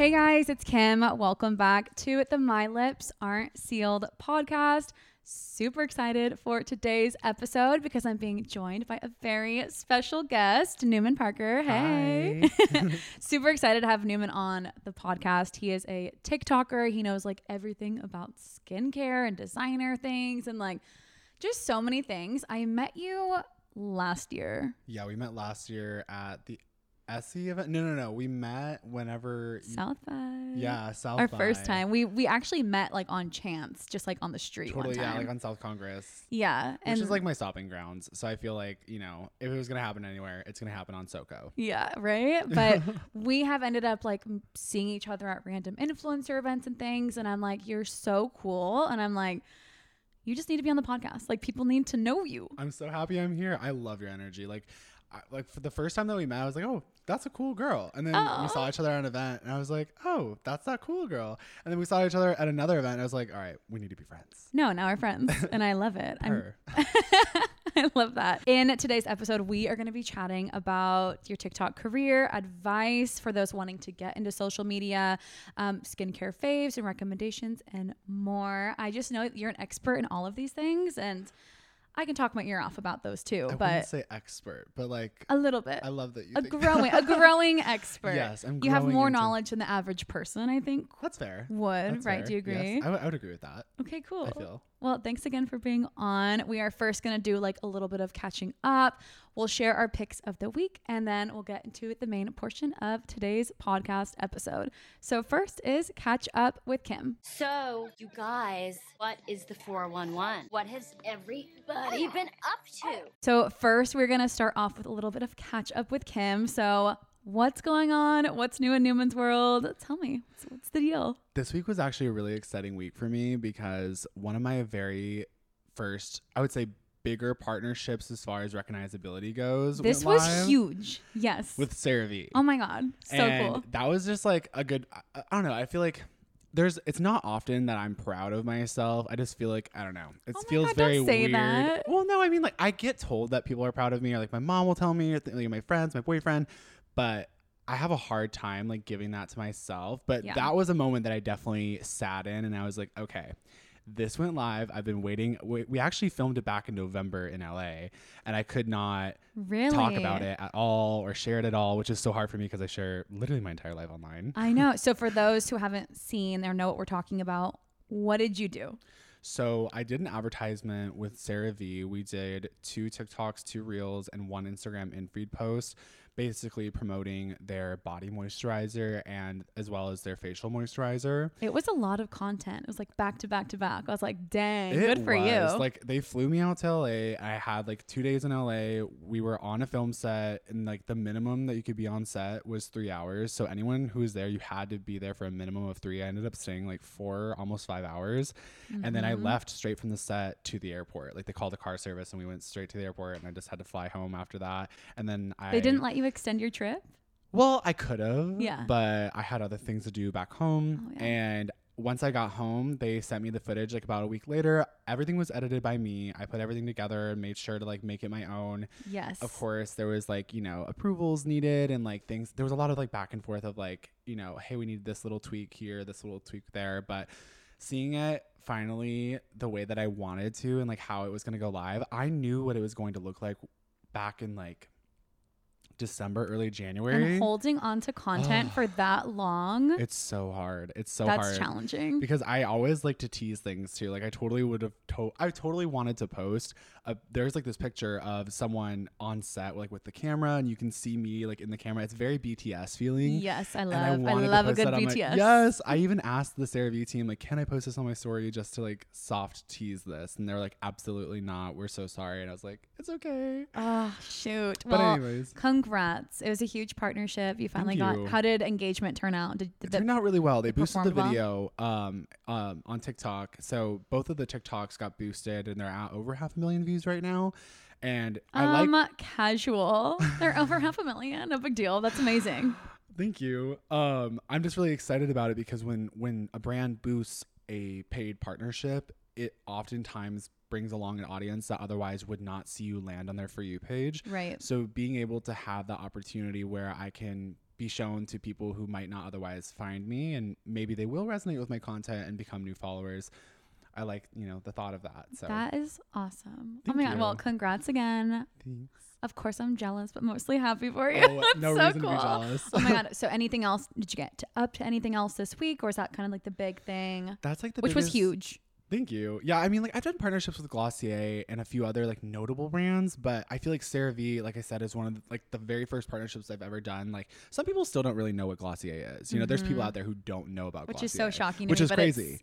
Hey guys, it's Kim. Welcome back to the My Lips Aren't Sealed podcast. Super excited for today's episode because I'm being joined by a very special guest, Newman Parker. Hey. Super excited to have Newman on the podcast. He is a TikToker. He knows like everything about skincare and designer things and like just so many things. I met you last year. Yeah, we met last year at the SE event. No, no, no. We met whenever. South by. yeah, South. Our first time. We we actually met like on chance, just like on the street Totally, yeah, like on South Congress. yeah, Which and is like my stopping grounds. So I feel like, you know, if it was going to happen anywhere, it's going to happen on SoCo. yeah, right. But we have ended up like seeing each other at random influencer events and things, and I'm like, you're so cool, and I'm like, you just need to be on the podcast. Like people need to know you. I'm so happy I'm here. I love your energy. Like, I, like for the first time that we met, I was like, oh, that's a cool girl. And then we saw each other at an event, and I was like, oh, that's that cool girl. And then we saw each other at another event, and I was like, all right, we need to be friends. No, now we're friends, and I love it. I love that. In today's episode, we are going to be chatting about your TikTok career, advice for those wanting to get into social media, um, skincare faves and recommendations, and more. I just know you're an expert in all of these things, and I can talk my ear off about those too, I wouldn't but say expert, but like, a little bit. I love that you A growing, a growing expert. Yes, I'm You have more into- knowledge than the average person, I think. That's fair. Would That's right? fair. Do you agree? Yes, I would- I would agree with that. Okay, cool. I feel. Well, thanks again for being on. We are first going to do like a little bit of catching up. We'll share our picks of the week and then we'll get into the main portion of today's podcast episode. So, first is catch up with Kim. So, you guys, what is the 411? What has everybody been up to? So, first, we're going to start off with a little bit of catch up with Kim. So, what's going on? What's new in Newman's world? Tell me, what's, what's the deal? This week was actually a really exciting week for me because one of my very first, I would say, bigger partnerships as far as recognizability goes. This was live huge. Yes. with CeraVe. oh my God. So and cool. That was just like a good. I, I don't know. I feel like there's. It's not often that I'm proud of myself. I just feel like I don't know. It Oh feels God, very weird. that. Well, no, I mean like I get told that people are proud of me, or like my mom will tell me, or th- like my friends, my boyfriend, but. I have a hard time like giving that to myself, but Yeah. that was a moment that I definitely sat in and I was like, okay, this went live. I've been waiting. We, we actually filmed it back in November in LA, and I could not Really? talk about it at all or share it at all, which is so hard for me because I share literally my entire life online. I know. So for those who haven't seen or know what we're talking about, what did you do? So I did an advertisement with CeraVe. We did two TikToks, two Reels, and one Instagram in feed post, basically promoting their body moisturizer and as well as their facial moisturizer. It was a lot of content. It was like back to back to back. I was like, dang, It good for was. you. Like they flew me out to LA. I had like two days in LA. We were on a film set, and like the minimum that you could be on set was three hours. So anyone who was there, you had to be there for a minimum of three. I ended up staying like four, almost five hours, and then I Mhm. left straight from the set to the airport. Like they called a car service, and we went straight to the airport, and I just had to fly home after that. And then I they didn't let you extend your trip? well, I could have. Yeah. But I had other things to do back home. Oh, yeah. And once I got home, they sent me the footage like about a week later. Everything was edited by me. I put everything together and made sure to like make it my own. Yes. Of course, there was like, you know, approvals needed and like things. There was a lot of like back and forth of like, you know, hey, we need this little tweak here, this little tweak there. But seeing it finally the way that I wanted to and like how it was going to go live, I knew what it was going to look like back in like December, early January. And holding on to content for that long, It's so hard. It's so that's hard. challenging. Because I always like to tease things too. Like I totally would have to- I totally wanted to post. A, there's like this picture of someone on set like with the camera and you can see me like in the camera. It's very BTS feeling. Yes, I love. I, wanted love a good that. I'm like, BTS. yes. I even asked the CeraVe team like, can I post this on my story just to like soft tease this? And they're like, absolutely not. We're so sorry. And I was like, it's okay. Oh shoot. But Well, anyways, congrats. It was a huge partnership. You finally got. you. How did engagement turn out? Did, did It the, turned out really well. They boosted the performed well? video um, um, on TikTok. So both of the TikToks got boosted and they're at over half a million views right now. And I um, like casual. They're over half a million. No big deal. That's amazing. Thank you. Um, I'm just really excited about it because when when a brand boosts a paid partnership, it oftentimes brings along an audience that otherwise would not see you land on their for you page. Right. So being able to have the opportunity where I can be shown to people who might not otherwise find me and maybe they will resonate with my content and become new followers. I like, you know, the thought of that. So That is awesome. Oh Thank oh my god. Well, congrats again. thanks. Of course I'm jealous, but mostly happy for oh, you. Oh, no so reason cool. to be jealous. oh my god. So anything else? Did you get to, up to anything else this week or is that kind of like the big thing? That's like the Which was huge. Thank you. Yeah, I mean, like I've done partnerships with Glossier and a few other like notable brands, but I feel like CeraVe, like I said, is one of the, like the very first partnerships I've ever done. Like some people still don't really know what Glossier is. You know, there's people Mhm. out there who don't know about Which Glossier, is so shocking to which me, is crazy.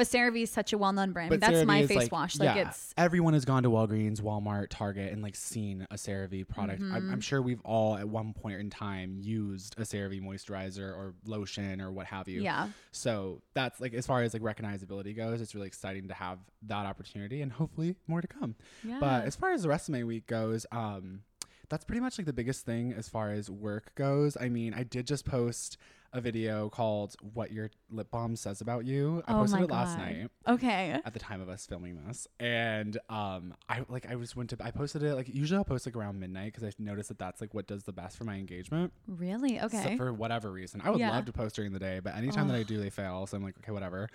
But CeraVe is such a well-known brand. But that's CeraVe my face like, wash. Like yeah, it's everyone has gone to Walgreens, Walmart, Target, and like seen a CeraVe product. I'm, Mhm. I'm sure we've all at one point in time used a CeraVe moisturizer or lotion or what have you. yeah. So that's like as far as like recognizability goes, it's really exciting to have that opportunity and hopefully more to come. Yeah. But as far as the rest of my week goes, um, that's pretty much like the biggest thing as far as work goes. I mean, I did just post a video called "What Your Lip Balm Says About You." I Oh posted it last God. night okay. at the time of us filming this, and um, I like I just went to I posted it like usually I'll post like around midnight because I noticed that that's like what does the best for my engagement. Really? So Okay. for whatever reason, I would Yeah. love to post during the day, but anytime that I do, they fail. So I'm like, okay, whatever.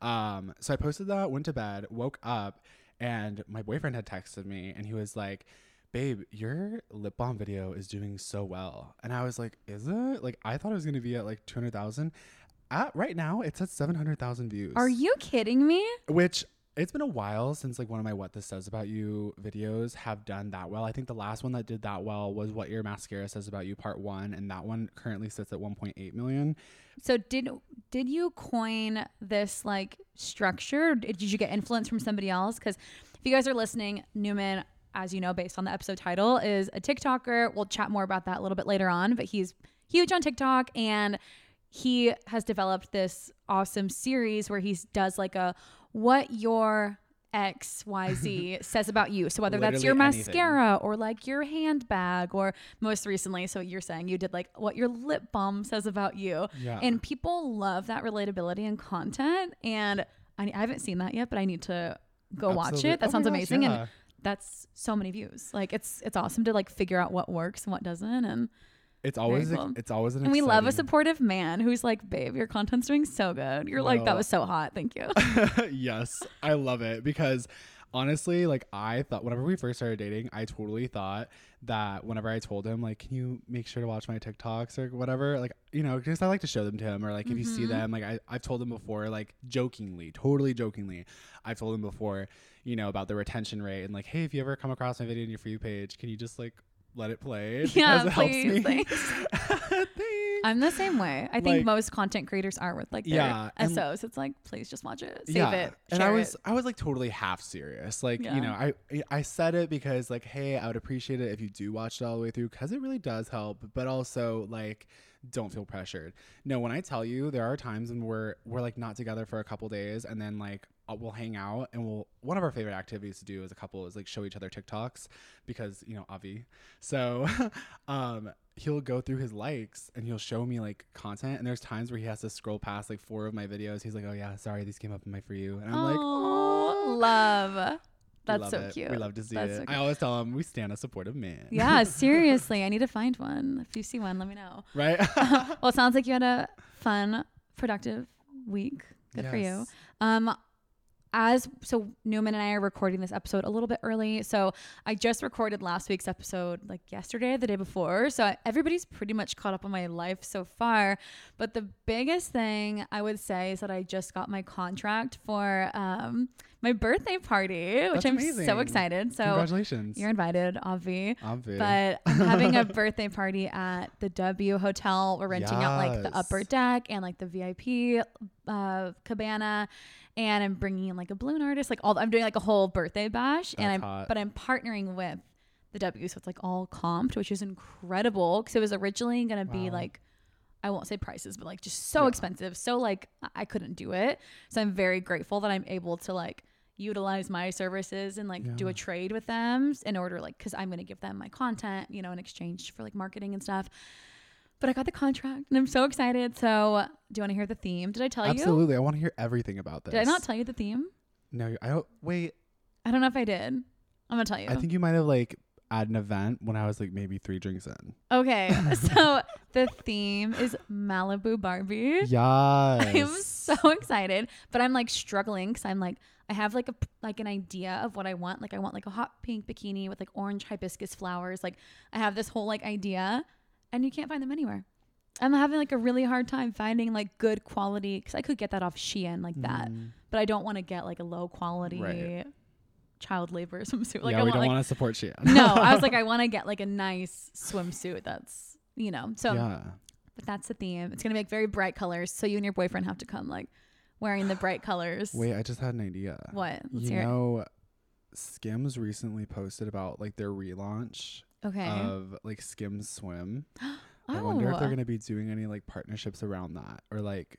Um, so I posted that, went to bed, woke up, and my boyfriend had texted me, and he was like, "Babe, your lip balm video is doing so well." And I was like, "Is it? Like, I thought it was gonna be at like two hundred thousand. At right now, it's at seven hundred thousand views. Are you kidding me? Which it's been a while since like one of my what this says about you videos have done that well. I think the last one that did that well was what your mascara says about you part 1 and that one currently sits at 1.8 million. So did did you coin this like structure? Did you get influence from somebody else? Because if you guys are listening, Newman, as you know, based on the episode title, is a TikToker. We'll chat more about that a little bit later on. But he's huge on TikTok and he has developed this awesome series where he does like a what your XYZ says about you. So whether that's your Literally anything. mascara or like your handbag or most recently, so you're saying you did like what your lip balm says about you. Yeah. And people love that relatability and content. And I, I haven't seen that yet, but I need to go watch it. That Oh sounds gosh, amazing. yeah. And that's so many views. Like it's it's awesome to like figure out what works and what doesn't. And It's always cool. it's always an and we love a supportive man who's like, babe, your content's doing so good. You're like, that was so hot. Thank you. yes, I love it because honestly, like I thought whenever we first started dating, I totally thought that whenever I told him like, "Can you make sure to watch my TikToks or whatever?" Like, you know, because I like to show them to him, or like if you see Mhm. them, like I I've told him before, like jokingly, totally jokingly, I've told him before, you know, about the retention rate and like, hey, if you ever come across my video in your for you page, can you just like let it play? Yeah, it please, helps me. thanks. Thanks. I'm the same way. I think Like- most content creators are with like their Yeah, and- SOs. It's like, please just watch it, save it, and I was it. I was like totally half serious. Like Yeah. you know, I I said it because like, hey, I would appreciate it if you do watch it all the way through because it really does help. But also like, don't feel pressured. No, when I tell you, there are times when we're we're like not together for a couple days, and then like we'll hang out and we'll one of our favorite activities to do as a couple is like show each other TikToks because you know Avi. So um he'll go through his likes and he'll show me like content and there's times where he has to scroll past like four of my videos. He's like, "Oh yeah, sorry, these came up in my for you." And I'm like, "Oh, love. That's so it. cute. We love to see That's it. so I always tell him we stand a supportive man. Yeah, seriously. I need to find one. If you see one, let me know. right? well, it sounds like you had a fun, productive week. Good for you. Um, as so Newman and I are recording this episode a little bit early. So I just recorded last week's episode like yesterday, the day before. So everybody's pretty much caught up on my life so far. But the biggest thing I would say is that I just got my contract for um my birthday party, which That's I'm amazing. so excited. So Congratulations. you're invited, Avi. Obvi. But I'm having a birthday party at the W Hotel. We're renting out like the upper deck and like the VIP uh, cabana, and I'm bringing in like a balloon artist. Like all, I'm doing like a whole birthday bash, and I'm hot. but I'm partnering with the W, so it's like all comped, which is incredible because it was originally gonna be like. I won't say prices, but like just so Yeah. expensive. So like I couldn't do it. So I'm very grateful that I'm able to like utilize my services and like do a trade with them in order like because I'm gonna give them my content, you know, in exchange for like marketing and stuff. But I got the contract and I'm so excited. So do you want to hear the theme? Did I tell you? Absolutely. I want to hear everything about this. Did I not tell you the theme? No, I don't. Wait. I don't know if I did. I'm gonna tell you. I think you might have like. at an event when I was like maybe three drinks in. Okay, so the theme is Malibu Barbie. Yes. I'm so excited, but I'm like struggling because I'm like I have like a like an idea of what I want. Like I want like a hot pink bikini with like orange hibiscus flowers. Like I have this whole like idea, and you can't find them anywhere. I'm having like a really hard time finding like good quality because I could get that off Shein like that, Mm. but I don't want to get like a low quality Right. child labor swimsuit. Like yeah, I we want don't like want to support Shein. no, I was like I want to get like a nice swimsuit that's you know so. yeah. But that's the theme. It's gonna be like very bright colors. So you and your boyfriend have to come like wearing the bright colors. Wait, I just had an idea. What? Let's you hear know, Skims recently posted about like their relaunch. Okay. of like Skims Swim. oh. I wonder if they're going to be doing any like partnerships around that or like,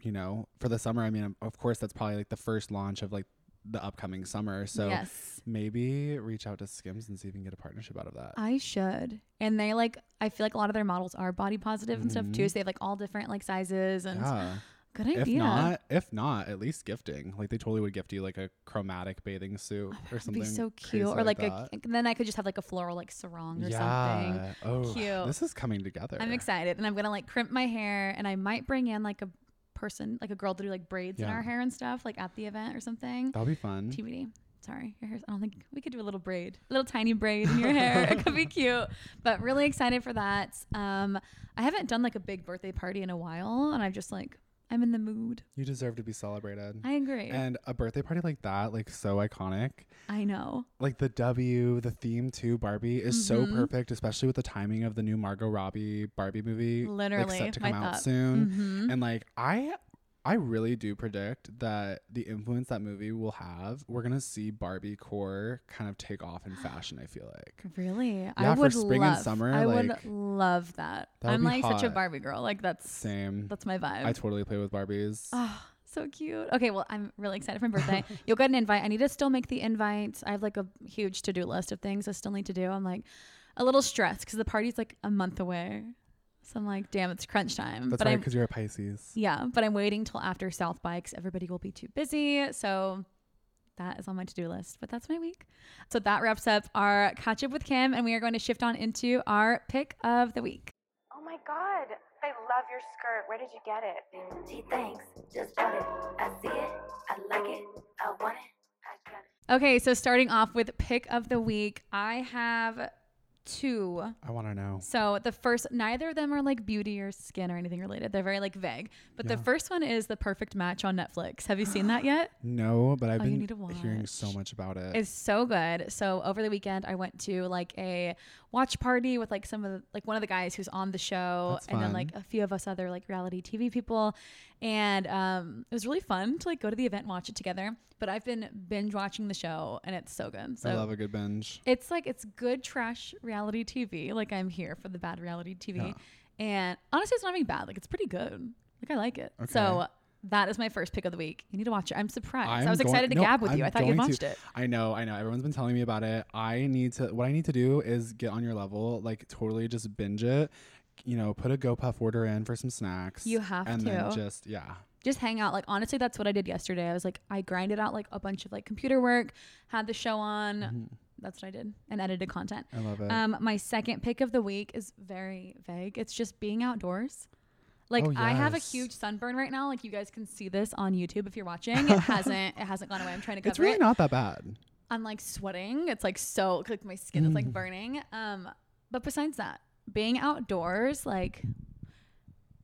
you know, for the summer. I mean, of course, that's probably like the first launch of like the upcoming summer. So yes, maybe reach out to Skims and see if we can get a partnership out of that. I should. And they like, I feel like a lot of their models are body positive and stuff too. Mhm. So they have like all different like sizes and yeah. Good idea. If not, if not, at least gifting. Like they totally would gift you like a chromatic bathing suit or something. It'd be so cute. Or like, that. a, then I could just have like a floral like sarong or something. yeah. Oh, Cute. this is coming together. I'm excited, and I'm gonna like crimp my hair, and I might bring in like a person, like a girl, to do like braids in our hair and stuff, like at the event or something. That'll be fun. TBD. Sorry, your hair's. I don't think we could do a little braid, a little tiny braid in your hair. it could be cute, but really excited for that. Um, I haven't done like a big birthday party in a while, and I'm just like, I'm in the mood. You deserve to be celebrated. I agree. And a birthday party like that, like so iconic. I know. Like the W, the theme too, Barbie is so Mhm. perfect, especially with the timing of the new Margot Robbie Barbie movie. Literally, like, set to come out thought. soon. hmm And like I I really do predict that the influence that movie will have, we're gonna see Barbie core kind of take off in fashion, I feel like. Really, I Yeah, for would spring love. and summer, I would love that. that I'm like such a. Barbie girl. Like that's Same. that's my vibe. I totally play with Barbies. Oh, so cute. Okay, well, I'm really excited for my birthday. You'll get an invite. I need to still make the invite. I have like a huge to do list of things I still need to do. I'm like a little stressed because the party's like a month away. So I'm like, damn, it's crunch time. That's but right, because you're a Pisces. yeah, but I'm waiting till after South by because everybody will be too busy. So that is on my to do list. But that's my week. So that wraps up our catch up with Kim, and we are going to shift on into our pick of the week. Oh my god, I love your skirt. Where did you get it? Gee, thanks. Just bought it. I see it. I like it. I want it. I got it. Okay, so starting off with pick of the week, I have two. I wanna know. So the first, neither of them are like beauty or skin or anything related. They're very like vague. But the first one is the perfect match on Netflix. Have you seen that yet? No, but I've Oh, been to hearing so much about it. It's so good. So over the weekend, I went to like a watch party with like some of the, like one of the guys who's on the show, That's and then like a few of us other like reality TV people, and um, it was really fun to like go to the event and watch it together. But I've been binge watching the show, and it's so good. So I love a good binge. it's like it's good trash reality TV. Like I'm here for the bad reality TV. Yeah. And honestly, it's not even bad. Like it's pretty good. Like I like it. So that is my first pick of the week. You need to watch it. I'm surprised. I I'm was going- excited to no, gab with you. I'm I thought you going to. watched it. I know, I know. Everyone's been telling me about it. I need to. What I need to do is get on your level, like totally just binge it. You know, put a GoPuff order in for some snacks. You have and to. then just yeah. Just hang out. Like honestly, that's what I did yesterday. I was like, I grinded out like a bunch of like computer work, had the show on. Mhm. That's what I did, and edited content. I love it. Um, my second pick of the week is very vague. It's just being outdoors. Like Oh, I have a huge sunburn right now. Like you guys can see this on YouTube if you're watching. It hasn't. It hasn't gone away. I'm trying to cover it's really it. not that bad. I'm like sweating. It's like so. Like my skin is like Mm. burning. Um, but besides that, being outdoors, like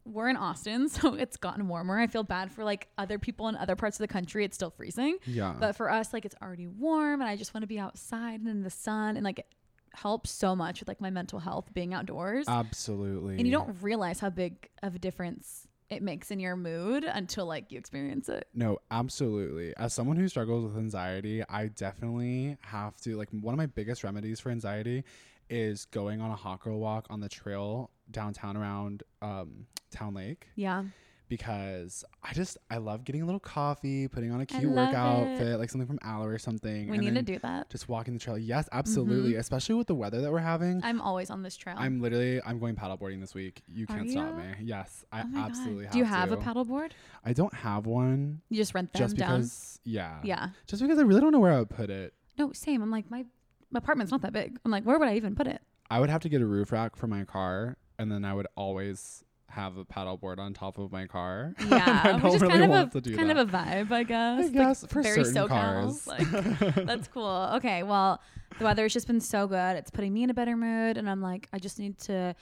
we're in Austin, so it's gotten warmer. I feel bad for like other people in other parts of the country. It's still freezing. Yeah. But for us, like it's already warm and I just want to be outside and in the sun and like it helps so much with like my mental health being outdoors. Absolutely. and you don't realize how big of a difference it makes in your mood until like you experience it. No, absolutely. As someone who struggles with anxiety, I definitely have to like one of my biggest remedies for anxiety is going on a hot girl walk on the trail downtown around um, Town Lake Yeah. because I just I love getting a little coffee, putting on a cute work love it. outfit, like something from Alo or something. We and need to do that. just walking the trail. Yes, absolutely. Especially with the weather that we're having. I'm always on this trail. I'm literally I'm going paddleboarding this week. You Are can't stop me. Yes, I Oh absolutely have Do you have to. a paddleboard? I don't have one You just rent them just down. because yeah. Yeah. Just because I really don't know where I would put it. No, same. I'm like my my apartment's not that big. I'm like, where would I even put it? I would have to get a roof rack for my car, and then I would always have a paddleboard on top of my car. Yeah, I which is really kind of a kind that. of a vibe, I guess. I Like, for very certain SoCal. cars. Like, that's cool. Okay, well, the weather has just been so good. It's putting me in a better mood, and I'm like, I just need to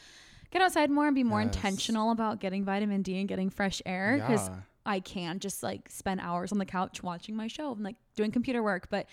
get outside more and be more Yes. intentional about getting vitamin D and getting fresh air because Yeah. I can just like spend hours on the couch watching my show and like doing computer work. But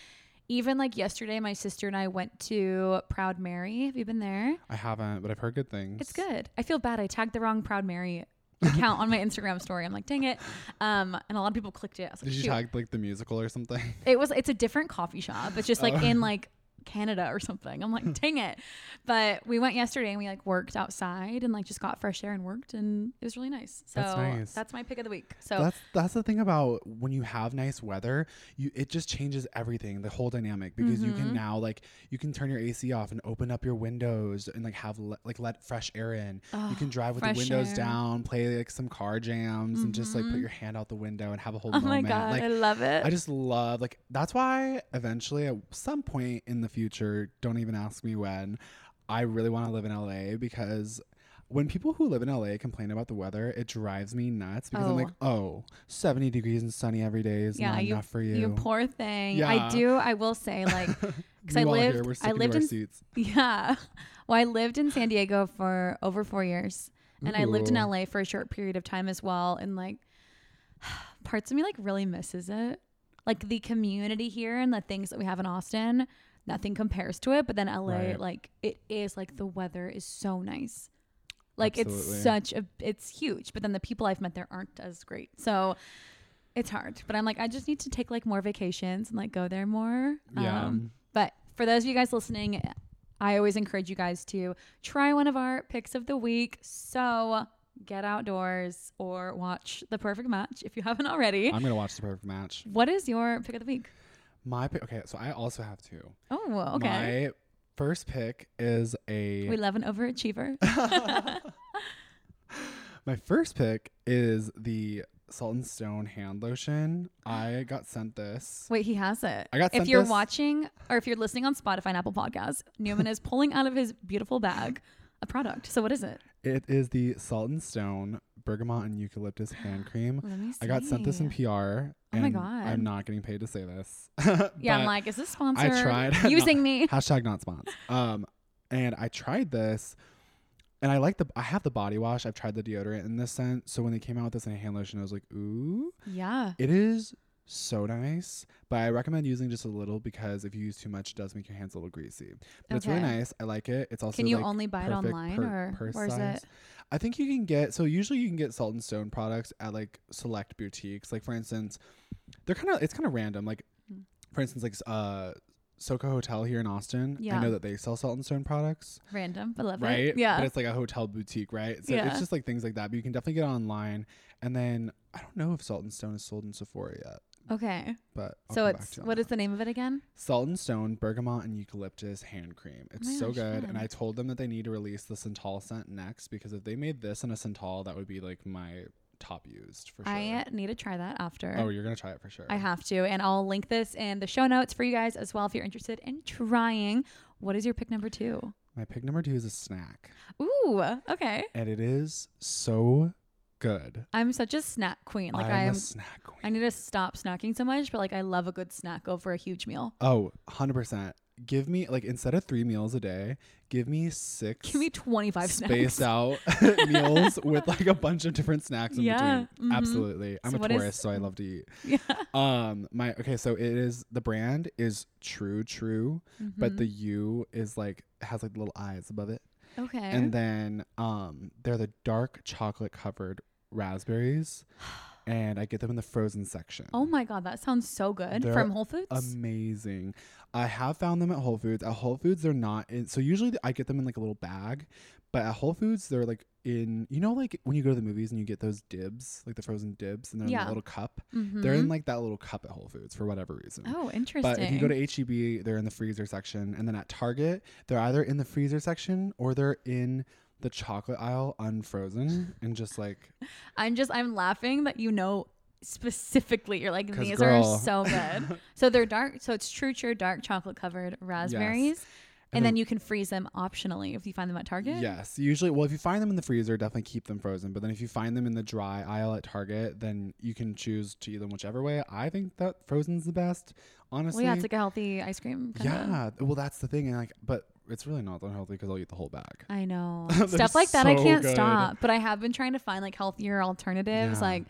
even like yesterday, my sister and I went to Proud Mary. Have you been there? I haven't, but I've heard good things. It's good. I feel bad. I tagged the wrong Proud Mary account on my Instagram story. I'm like, dang it. Um, and a lot of people clicked it. I was like, Did you shoot. tag like the musical or something? It was. It's a different coffee shop. It's just like Oh. in like Canada or something. I'm like, dang it. But we went yesterday and we like worked outside and like just got fresh air and worked and it was really nice. So That's nice. that's my pick of the week. So that's that's the thing about when you have nice weather, you it just changes everything, the whole dynamic because you Mm-hmm. can now like you can turn your AC off and open up your windows and like have le- like let fresh air in. you can drive with the windows air. down, play like some car jams and just like put your hand out the window and have a whole oh my god, like I love it. I just love like that's why eventually at some point in the future, don't even ask me when, I really want to live in LA because when people who live in LA complain about the weather, it drives me nuts because I'm like, oh. oh, 70 degrees and sunny every day is yeah, not you, enough for you. You poor thing. I do. I will say like because I here, lived. we're I lived our in seats. Yeah. Well, I lived in San Diego for over four years. And I lived in LA for a short period of time as well. And like parts of me like really misses it. Like the community here and the things that we have in Austin, nothing compares to it. But then LA, Right. like it is like the weather is so nice. Like Absolutely. it's such a it's huge. But then the people I've met there aren't as great. So it's hard. But I'm like, I just need to take like more vacations and like go there more. Yeah. Um, but for those of you guys listening, I always encourage you guys to try one of our picks of the week. So get outdoors or watch The Perfect Match if you haven't already. I'm gonna watch the perfect match. what is your pick of the week? My pick. Okay, so I also have two. Oh, okay. My first pick is a. we love an overachiever. My first pick is the Salt and Stone hand lotion. I got sent this. Wait, he has it. I got sent if you're this- watching or if you're listening on Spotify and Apple Podcasts, Newman is pulling out of his beautiful bag a product. So what is it? It is the Salt and Stone bergamot and eucalyptus hand cream. Let me see. I got sent this in PR. Oh my God. I'm not getting paid to say this. Yeah, I'm like, is this sponsored? I tried using me. Hashtag not spons. Um, and I tried this, and I like the. I have the body wash. I've tried the deodorant in this scent. So when they came out with this in a hand lotion, I was like, ooh, Yeah. it is so nice. But I recommend using just a little because if you use too much, it does make your hands a little greasy. But it's really nice. I like it. It's also Can you like, only buy it online per- or purse where is size. it? I think you can get so usually you can get Salt and Stone products at like select boutiques. Like for instance, they're kind of it's kind of random. Like Hmm. for instance, like uh, Soco Hotel here in Austin. Yeah. I know that they sell Salt and Stone products, Random, but love right? it. Yeah. but it's like a hotel boutique, right? So Yeah. it's just like things like that. But you can definitely get it online. And then I don't know if Salt and Stone is sold in Sephora yet, okay. but I'll so it's to you on what is the name of it again? Salt and Stone Bergamot and Eucalyptus hand cream. It's oh my so gosh, good. fun. And I told them that they need to release the Santal scent next because if they made this in a Santal, that would be like my top used for sure. I need to try that after. oh, you're gonna try it for sure. I have to, and I'll link this in the show notes for you guys as well if you're interested in trying. What is your pick number two? My pick number two is a snack, Ooh, okay. and it is so good. I'm such a snack queen. Like I'm I am. a snack queen. I need to stop snacking so much, but like I love a good snack over a huge meal. oh, 100 percent. Give me like instead of three meals a day, give me six. Give me 25 spaced snacks. out meals with like a bunch of different snacks in Yeah, between. mhm. Absolutely. I'm So a what is- tourist, so I love to eat. Yeah. Um, my okay, so it is the brand is Tru Frü, but Mhm. the U is like has like little eyes above it, okay. and then um, they're the dark chocolate covered raspberries, and I get them in the frozen section. oh my god, that sounds so good They're from Whole Foods. Amazing. I have found them at Whole Foods. At Whole Foods, they're not in. So usually I get them in like a little bag, but at Whole Foods, they're like in. You know, like when you go to the movies and you get those dibs, like the frozen dibs, and they're in Yeah. that little cup. Mhm. They're in like that little cup at Whole Foods for whatever reason. oh, interesting. But if you go to HEB, they're in the freezer section, and then at Target, they're either in the freezer section or they're in the chocolate aisle, unfrozen, and just like I'm just I'm laughing that you know specifically. You're like 'Cause these girl- are so good. so they're dark. So it's true, true dark chocolate covered raspberries, and, And then you can freeze them optionally if you find them at Target. Yes, usually. Well, if you find them in the freezer, definitely keep them frozen. But then if you find them in the dry aisle at Target, then you can choose to eat them whichever way. I think that frozen's the best, Well, honestly. yeah, it's like a healthy ice cream. Kinda. yeah. Well, that's the thing, and like, but it's really not that unhealthy because I'll eat the whole bag. I know stuff like that. I so can't good. stop, but I have been trying to find like healthier alternatives, Yeah. like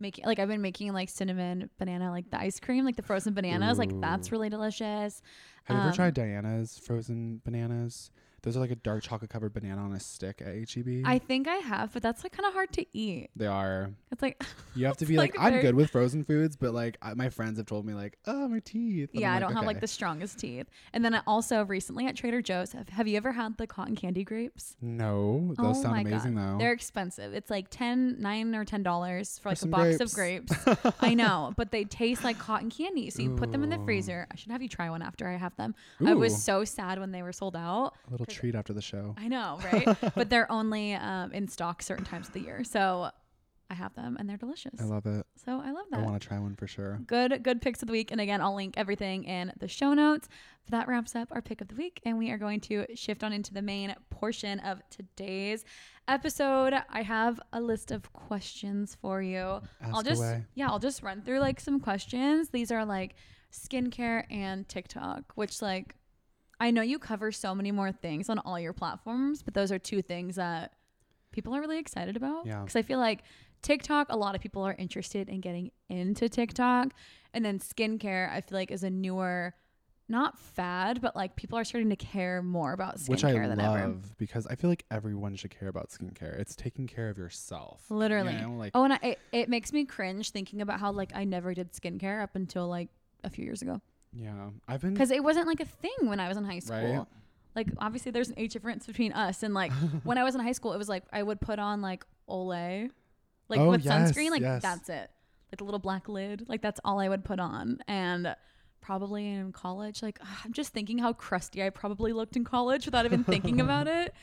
making like I've been making like cinnamon banana, like the ice cream, like the frozen bananas. Like that's really delicious. Have you ever Um, tried Diana's frozen bananas? Those are like a dark chocolate covered banana on a stick at HEB. I think I have, but that's like kind of hard to eat. they are. It's like You have to be like, like I'm good with frozen foods, but like I, my friends have told me like, oh my teeth. And yeah, I'm I don't have like the strongest teeth. And then I also recently at Trader Joe's, have, have you ever had the cotton candy grapes? No, those oh sound amazing God. though. They're expensive. It's like 10, 9 or ten dollars for like a some box of grapes. grapes. I know, but they taste like cotton candy. So you put them in the freezer. I should have you try one after I have them. I was so sad when they were sold out. a little treat after the show. I know, right? but they're only um, in stock certain times of the year. So I have them and they're delicious. I love it. so I love that. I want to try one for sure. Good, good picks of the week. And again, I'll link everything in the show notes. But that wraps up our pick of the week. And we are going to shift on into the main portion of today's episode. I have a list of questions for you. Ask I'll just, away. yeah, I'll just run through like some questions. These are like skincare and TikTok, which like I know you cover so many more things on all your platforms, but those are two things that people are really excited about. Yeah. Because I feel like TikTok, a lot of people are interested in getting into TikTok. And then skincare, I feel like is a newer, not fad, but like people are starting to care more about skincare Which I than love ever. because I feel like everyone should care about skincare. It's taking care of yourself. you Literally. know, like Oh, and I, it, it makes me cringe thinking about how like I never did skincare up until like a few years ago. Yeah, I've been because it wasn't like a thing when I was in high school. Right. Like obviously there's an age difference between us and like when I was in high school, it was like I would put on like Olay, like Oh, with yes, sunscreen, like yes. that's it, like the little black lid, like that's all I would put on, and probably in college, like I'm just thinking how crusty I probably looked in college without even thinking about it.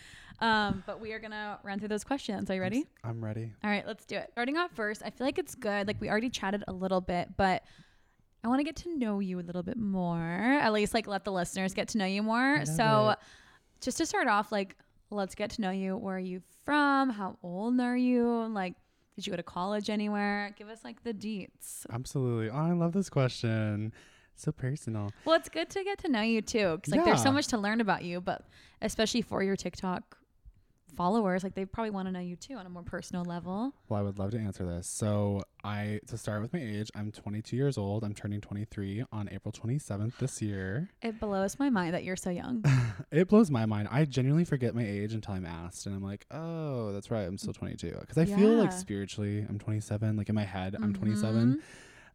Um, but we are gonna run through those questions. Are you ready? I'm ready. All right, let's do it. Starting off first, I feel like it's good. Like we already chatted a little bit, but I want to get to know you a little bit more. At least like let the listeners get to know you more. So it. just to start off, like let's get to know you. Where are you from? How old are you? Like did you go to college anywhere? Give us like the deets. Absolutely. Oh, I love this question. So personal. Well, it's good to get to know you too, because like there's so much to learn about you, but especially for your TikTok followers, like they probably want to know you too on a more personal level. Well, I would love to answer this. So, I to start with my age, I'm 22 years old. I'm turning 23 on April 27th this year. It blows my mind that you're so young. it blows my mind. I genuinely forget my age until I'm asked, and I'm like, "Oh, that's right. I'm still 22." Because I feel like spiritually, I'm 27. Like in my head, I'm Mhm. 27.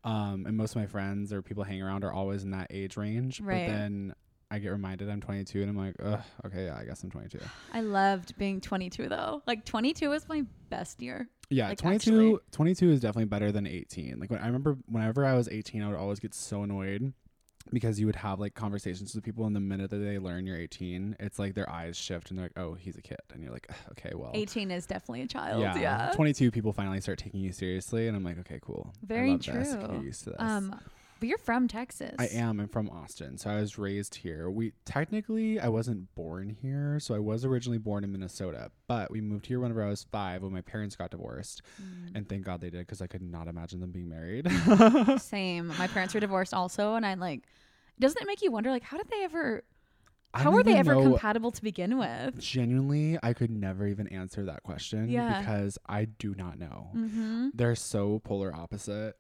Um, and most of my friends or people hang around are always in that age range. Right. But then I get reminded I'm 22, and I'm like, "Ugh, okay, yeah, I guess I'm 22." I loved being 22 though. Like 22 was my best year. Yeah, Like, 22, actually- 22 is definitely better than 18. Like when I remember whenever I was 18, I would always get so annoyed because you would have like conversations with people and the minute that they learn you're 18, it's like their eyes shift and they're like, "Oh, he's a kid." And you're like, "Okay, well." 18 is definitely a child. yeah. Yeah. 22 people finally start taking you seriously and I'm like, "Okay, cool." Very love This. True. get used to this. Um, but you're from Texas. I am. I'm from Austin, so I was raised here. We technically I wasn't born here, so I was originally born in Minnesota, but we moved here whenever I was five when my parents got divorced, Mm. and thank God they did because I could not imagine them being married. Same. My parents were divorced also, and I like. Doesn't it make you wonder, like, how did they ever? How were they ever compatible to begin with? Genuinely, I could never even answer that question Yeah. because I do not know. Mm-hmm. They're so polar opposite,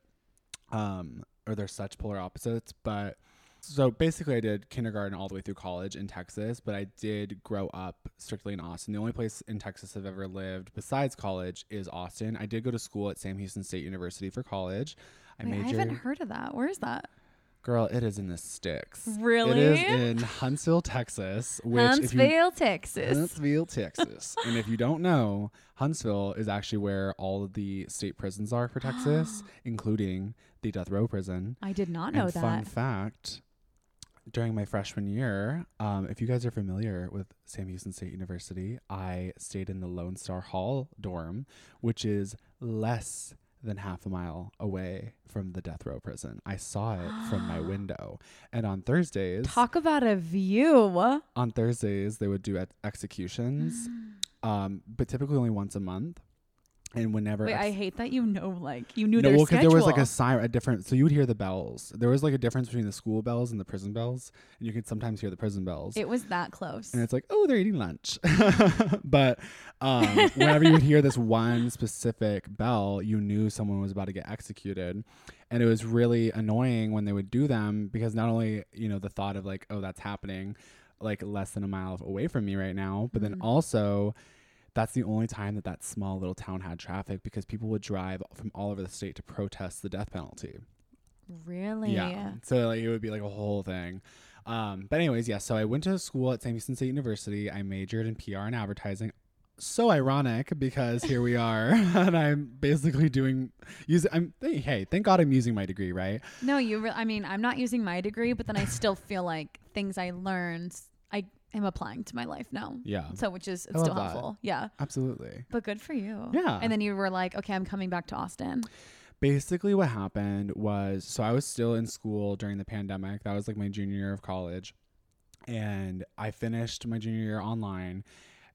um, or they're such polar opposites. But so basically, I did kindergarten all the way through college in Texas, but I did grow up strictly in Austin. The only place in Texas I've ever lived besides college is Austin. I did go to school at Sam Houston State University for college. I Wait, I haven't heard of that. Where is that? Girl, it is in the sticks. Really? It is in Huntsville, Texas. Which, if you Huntsville, Texas. Huntsville, Texas. and if you don't know, Huntsville is actually where all of the state prisons are for Texas, including the death row prison. I did not know and that. fun fact, during my freshman year, um, if you guys are familiar with Sam Houston State University, I stayed in the Lone Star Hall dorm, which is less than half a mile away from the death row prison. I saw it from my window. And on Thursdays, Talk about a view. on Thursdays they would do ex- executions, um, but typically only once a month. And whenever Wait, I hate that you know like you knew no, their well, because there was like a siren, a different. So you would hear the bells. There was like a difference between the school bells and the prison bells, and you could sometimes hear the prison bells. it was that close. and it's like, oh, they're eating lunch. but um, whenever you would hear this one specific bell, you knew someone was about to get executed, and it was really annoying when they would do them because not only you know the thought of like, oh, that's happening, like less than a mile away from me right now, but then Mhm. also that's the only time that that small little town had traffic because people would drive from all over the state to protest the death penalty. really? Yeah. So like it would be like a whole thing. Um, but anyways, yeah. So I went to school at Sam Houston State University. I majored in PR and advertising. So ironic because here we are, and I'm basically doing using. I'm hey, thank God I'm using my degree, right? No, you. Re- I mean, I'm not using my degree, but then I still feel like things I learned, am applying to my life now. Yeah, So, which is it's still that. helpful. Yeah. absolutely. But good for you. Yeah. And then you were like, okay, I'm coming back to Austin. Basically, what happened was so I was still in school during the pandemic. That was like my junior year of college, and I finished my junior year online,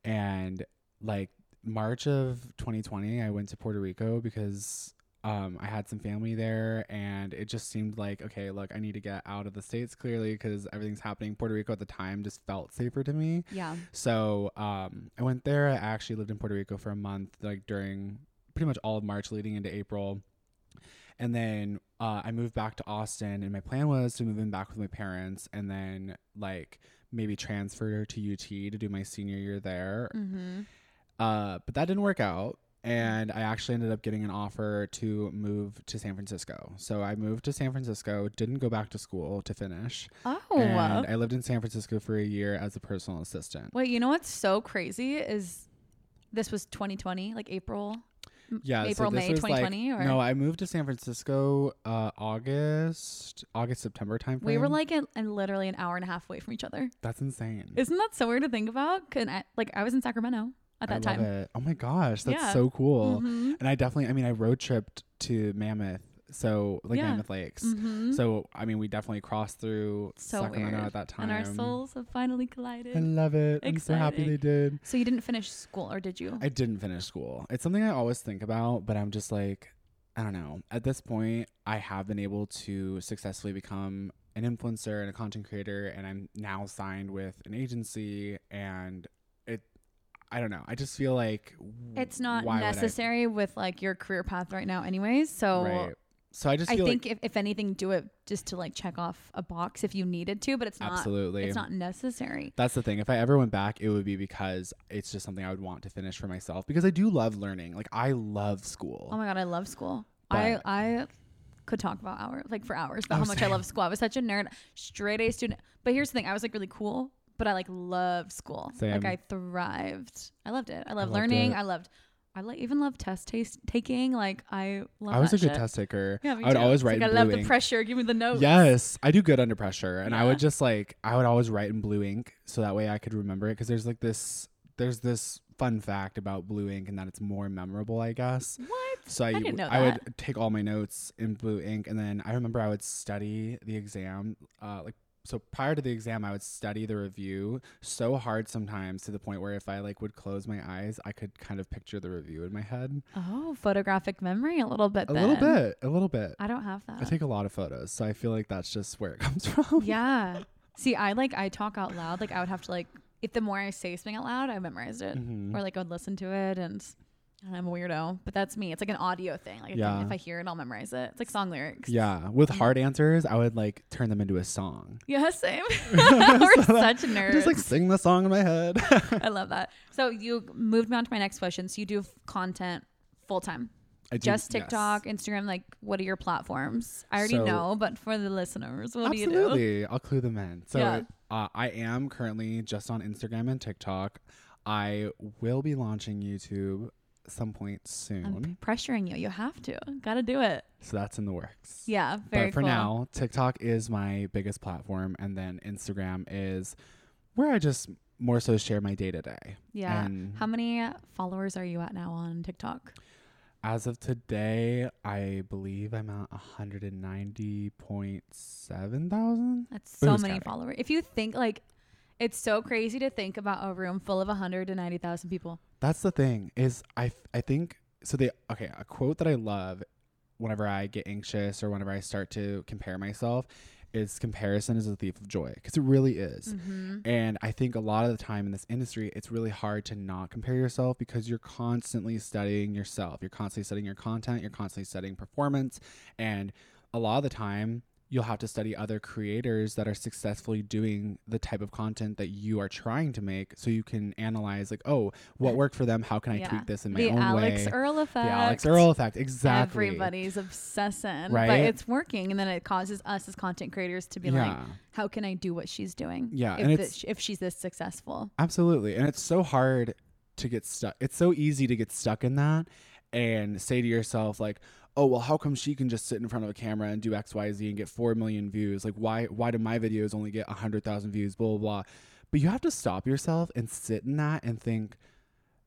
and like March of 2020, I went to Puerto Rico because um, I had some family there, and it just seemed like okay, look, I need to get out of the states clearly because everything's happening. Puerto Rico at the time just felt safer to me, Yeah. so um, I went there. I actually lived in Puerto Rico for a month, like during pretty much all of March leading into April. And then uh, I moved back to Austin, and my plan was to move in back with my parents, and then like maybe transfer to UT to do my senior year there. Mm-hmm. Uh, but that didn't work out. And I actually ended up getting an offer to move to San Francisco. So I moved to San Francisco, didn't go back to school to finish. Oh. And I lived in San Francisco for a year as a personal assistant. Wait, you know what's so crazy is this was 2020, like April. Yeah, so April, this May was, like- 2020, or No, I moved to San Francisco uh August, August September time we were like in, in literally an hour and a half away from each other. That's insane. Isn't that so weird to think about? Can I, like I was in Sacramento at I that love time. it. Oh my gosh, that's Yeah. so cool. Mhm. And I definitely I mean I road tripped to Mammoth. So like Yeah. Mammoth Lakes. Mhm. So I mean we definitely crossed through So Sacramento weird. at that time. and our souls have finally collided. I love it. I'm so happy they did. so you didn't finish school, or did you? I didn't finish school. It's something I always think about, but I'm just like, I don't know. At this point, I have been able to successfully become an influencer and a content creator, and I'm now signed with an agency, and I don't know. I just feel like it's not why would I- necessary with like your career path right now, anyways. So right. So I just I think like if, if anything, do it just to like check off a box if you needed to, but it's not. absolutely. It's not necessary. That's the thing. If I ever went back, it would be because it's just something I would want to finish for myself because I do love learning. Like I love school. Oh my god, I love school. But- I I could talk about hours like for hours about Oh, how much I love school. I was such a nerd, straight A student. But here's the thing, I was like really cool, but I like loved school. Same. Like I thrived. I loved it. I loved loved learning. it. I loved I like even loved test taste taking. Like I love I was a good shit. test taker. Yeah, I would too. always It's write like I love the pressure. Give me the notes. Yes, I do good under pressure, and I would just like I would always write in blue ink so that way I could remember it because there's like this there's this fun fact about blue ink and that it's more memorable, I guess. What? So I, didn't know I that. would take all my notes in blue ink, and then I remember I would study the exam, uh, like so prior to the exam, I would study the review so hard sometimes to the point where if I like would close my eyes, I could kind of picture the review in my head. Oh, photographic memory a little bit. A little bit, a little bit. I don't have that. I take a lot of photos, so I feel like that's just where it comes from. yeah. See, I like I talk out loud. Like I would have to like if the more I say something out loud, I memorized it, Mhm. or like I would listen to it, and I'm a weirdo. But that's me. It's like an audio thing. Like Yeah. if I hear it, I'll memorize it. It's like song lyrics. Yeah, with hard answers, I would like turn them into a song. Yeah. Same. So We're that- such nerds. just like sing the song in my head. I love that. So you moved me on to my next question. So you do f- content full time, I do- just yes. TikTok, Instagram. Like, what are your platforms? I already So- know, but for the listeners, what do you do? Absolutely, I'll clue them in. So Yeah. uh, I am currently just on Instagram and TikTok. I will be launching YouTube some point soon, I'm pressuring you. You have to. Got to do it. so that's in the works. Yeah. Very but for cool. now, TikTok is my biggest platform, and then Instagram is where I just more so share my day to day. Yeah. And How many followers are you at now on TikTok? As of today, I believe I'm at 190.7 thousand. That's so many counting? followers. If you think like it's so crazy to think about a room full of 190,000 people. That's the thing is I I think so they okay a quote that I love whenever I get anxious or whenever I start to compare myself is comparison is a thief of joy because it really is. Mm-hmm. And I think a lot of the time in this industry, it's really hard to not compare yourself because you're constantly studying yourself. You're constantly studying your content, you're constantly studying performance. And a lot of the time, you'll have to study other creators that are successfully doing the type of content that you are trying to make so you can analyze, like, oh, what worked for them? How can I Yeah. tweak this in my The own Alix way? Earle effect. the Alix Earle effect. Exactly. Everybody's obsessing, but it's working, and then it causes us as content creators to be like, "How can I do what she's doing? Yeah, if and it's- if she's this successful." Absolutely. And it's so hard to get stuck. It's so easy to get stuck in that and say to yourself like, "Oh, well, how come she can just sit in front of a camera and do XYZ and get 4 million views? Like why why do my videos only get 100,000 views, blah blah blah." But you have to stop yourself and sit in that and think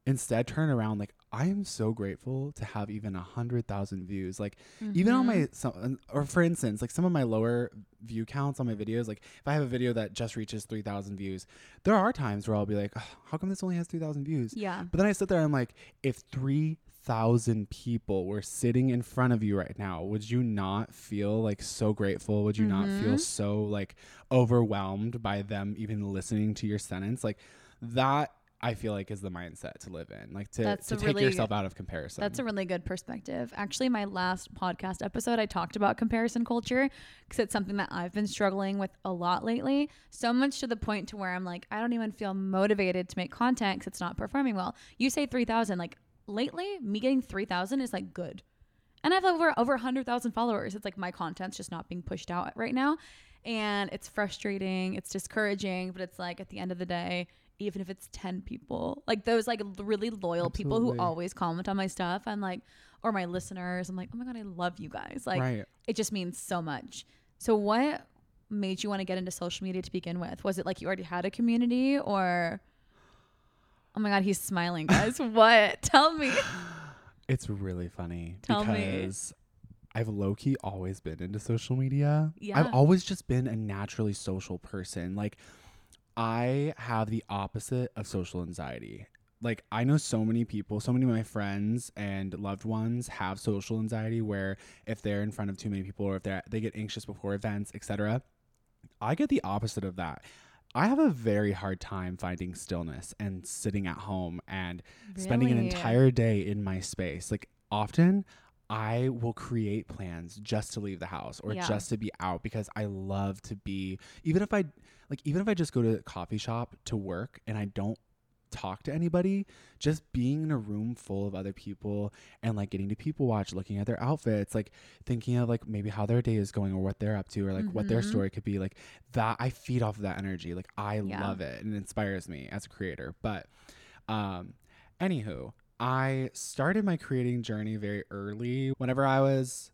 instead turn around like I am so grateful to have even a hundred thousand views. Like even on my mm-hmm. some, or for instance, like some of my lower view counts on my videos, like if I have a video that just reaches three thousand views, there are times where I'll be like, "Ugh, how come this only has three thousand views? yeah, But then I sit there and I'm like, if three thousand people were sitting in front of you right now, would you not feel like so grateful? Would you not feel Mhm. so like overwhelmed by them even listening to your sentence? Like that I feel like is the mindset to live in. Like to, That's to take really- yourself out of comparison. That's a really good perspective. Actually, my last podcast episode, I talked about comparison culture because it's something that I've been struggling with a lot lately. So much to the point to where I'm like, I don't even feel motivated to make content because it's not performing well. You say 3,000. Like lately, me getting 3,000 is like good. And I have over over 100,000 followers. It's like my content's just not being pushed out right now. And it's frustrating. It's discouraging. But it's like at the end of the day, even if it's 10 people, like those like really loyal people who always comment on my stuff, I'm like, or my listeners, I'm like, oh my God, I love you guys. Like, right. it just means so much. So, what made you want to get into social media to begin with? Was it like you already had a community or? Oh my God, he's smiling, guys. what? Tell me. It's really funny Tell me. because I've low key always been into social media. Yeah. I've always just been a naturally social person. Like, I have the opposite of social anxiety. Like, I know so many people, so many of my friends and loved ones have social anxiety where if they're in front of too many people or if they they get anxious before events, etc. I get the opposite of that. I have a very hard time finding stillness and sitting at home and spending an entire day in my space. Like often I will create plans just to leave the house or Yeah. just to be out because I love to be even if I like even if I just go to a coffee shop to work and I don't talk to anybody, just being in a room full of other people and like getting to people watch, looking at their outfits, like thinking of like maybe how their day is going or what they're up to or like what their Mhm. story could be, like that I feed off of that energy. Like I Yeah. love it and it inspires me as a creator. But um anywho, I started my creating journey very early. Whenever I was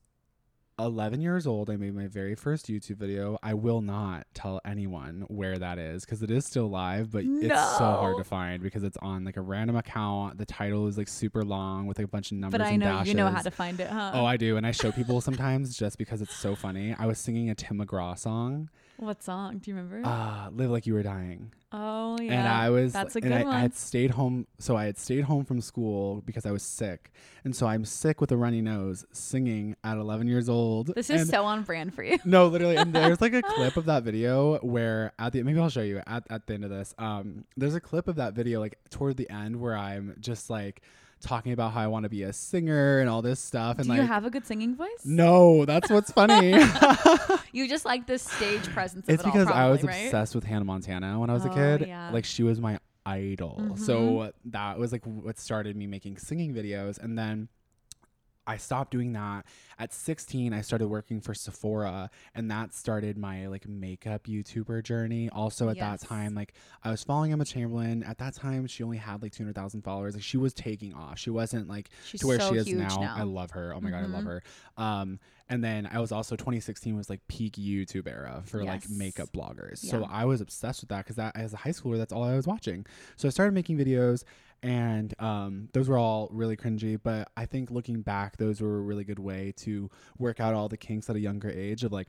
11 years old, I made my very first YouTube video. I will not tell anyone where that is because it is still live, but it's so hard to find because it's on like a random account. The title is like super long with like a bunch of numbers But I and know you know how to find it, huh? Oh, I do. And I show people sometimes just because it's so funny. I was singing a Tim McGraw song, what song? Do you remember? uh, Live Like You Were Dying. Oh yeah. And I was, That's a good I, one. I had stayed home. So I had stayed home from school because I was sick. And so I'm sick with a runny nose singing at 11 years old. this is And- so on brand for you. no, literally. And there's like a clip of that video where at the maybe I'll show you at, at the end of this. Um, there's a clip of that video like toward the end where I'm just like talking about how I want to be a singer and all this stuff. And Do like, you have a good singing voice? no, that's what's funny. You just like the stage presence. Of it's it all, because I was right? obsessed with Hannah Montana when I was a Oh, kid. yeah. Like she was my idol. Mhm. So that was like what started me making singing videos. And then I stopped doing that. At 16, I started working for Sephora and that started my like makeup YouTuber journey. Also at Yes. that time, like I was following Emma Chamberlain. At that time, she only had like 200,000 followers. Like she was taking off. She wasn't like She's to where so she is now. now. I love her. Oh my god, I love Mhm. her. Um, and then I was also 2016 was like peak YouTube era for like makeup bloggers. So I was obsessed with that because that as a high schooler, that's all I was watching. So I started making videos, And um, those were all really cringy, but I think looking back, those were a really good way to work out all the kinks at a younger age of like,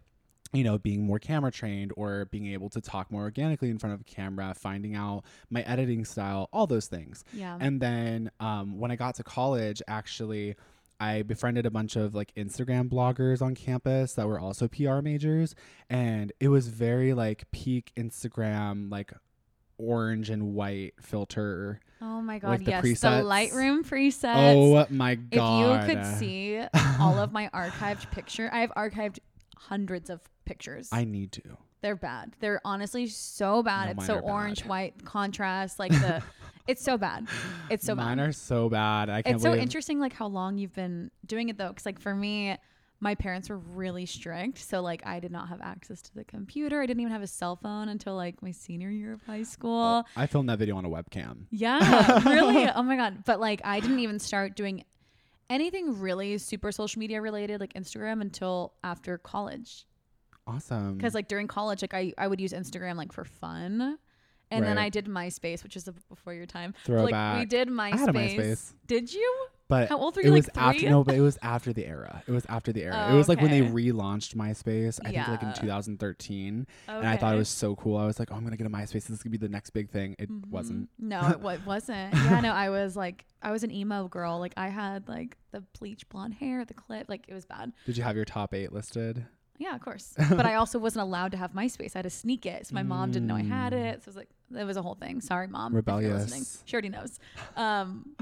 you know, being more camera trained or being able to talk more organically in front of a camera, finding out my editing style, all those things. Yeah. And then um, when I got to college, actually, I befriended a bunch of like Instagram bloggers on campus that were also PR majors. And it was very like peak Instagram, like orange and white filter. oh my like god, the yes. The presets. Lightroom presets. Oh my god. if you could see all of my archived picture, I have archived hundreds of pictures. I need to. They're bad. They're honestly so bad. No, it's so are bad. orange, white contrast. Like the, it's so bad. It's so Mine bad. Mine are so bad. I can't it's so interesting, like how long you've been doing it though. Because like for me, my parents were really strict, so like I did not have access to the computer. I didn't even have a cell phone until like my senior year of high school. Oh, I filmed that video on a webcam. Yeah, really. Oh my god. But like I didn't even start doing anything really super social media related, like Instagram, until after college. Awesome. because like during college like I, I would use instagram like for fun and then i did myspace which is a, before your time But, like we did myspace. MySpace. did you but how old were it was like after three no, but it was after the era. It was after the era. Oh, it was like when they okay. relaunched MySpace. I think like in Yeah. 2013, and I thought it Okay. was so cool. I was like, oh, I'm gonna get a MySpace. This is gonna be the next big thing. It Mhm. wasn't. no it wa- wasn't yeah no i was like i was an emo girl like i had like the bleach blonde hair the clip like it was bad Did you have your top eight listed? yeah of course but i also wasn't allowed to have myspace i had to sneak it so my mom didn't know i had Mm. it so it was like it was a whole thing sorry mom if you're listening. Rebellious. she already knows um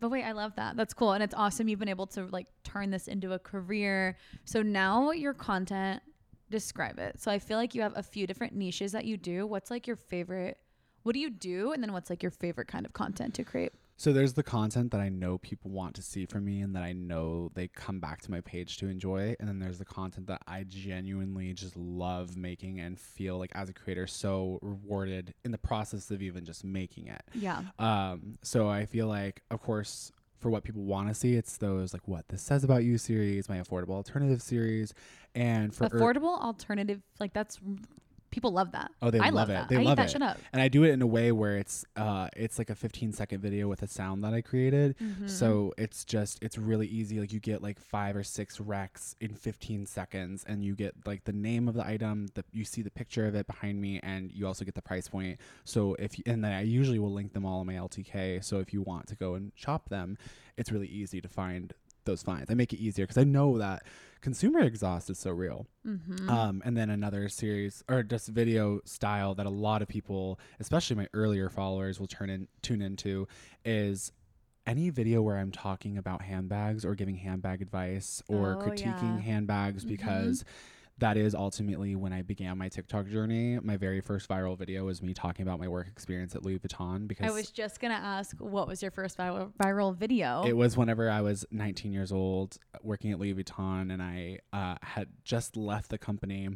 but wait i love that. That's cool and it's awesome you've been able to like turn this into a career. So now your content describe it. So i feel like you have a few different niches that you do. What's like your favorite what do you do? And then what's like your favorite kind of content to create So there's the content that I know people want to see from me and that I know they come back to my page to enjoy. And then there's the content that I genuinely just love making and feel like as a creator so rewarded in the process of even just making it. yeah Um, so I feel like, of course, for what people want to see, it's those like what this says about you series, my affordable alternative series, and for affordable alternative like that's people love that Oh, they I love love it. that They I love eat that it. shit up and I do it in a way where it's uh it's like a 15 second video with a sound that I created. Mhm. So it's just it's really easy. Like you get like five or six recs in 15 seconds, and you get like the name of the item, the you see the picture of it behind me, and you also get the price point. So if you, and then I usually will link them all in my LTK. So if you want to go and shop them, it's really easy to find those finds. I make it easier because I know that consumer exhaust is so real. Mhm. Um, and then another series or just video style that a lot of people, especially my earlier followers, will turn in tune into is any video where I'm talking about handbags or giving handbag advice or Oh, critiquing yeah. handbags Mhm. because that is ultimately when I began my TikTok journey. My very first viral video was me talking about my work experience at Louis Vuitton because I was just gonna ask, what was your first viral, viral video? it was whenever I was 19 years old, working at Louis Vuitton, and I uh, had just left the company.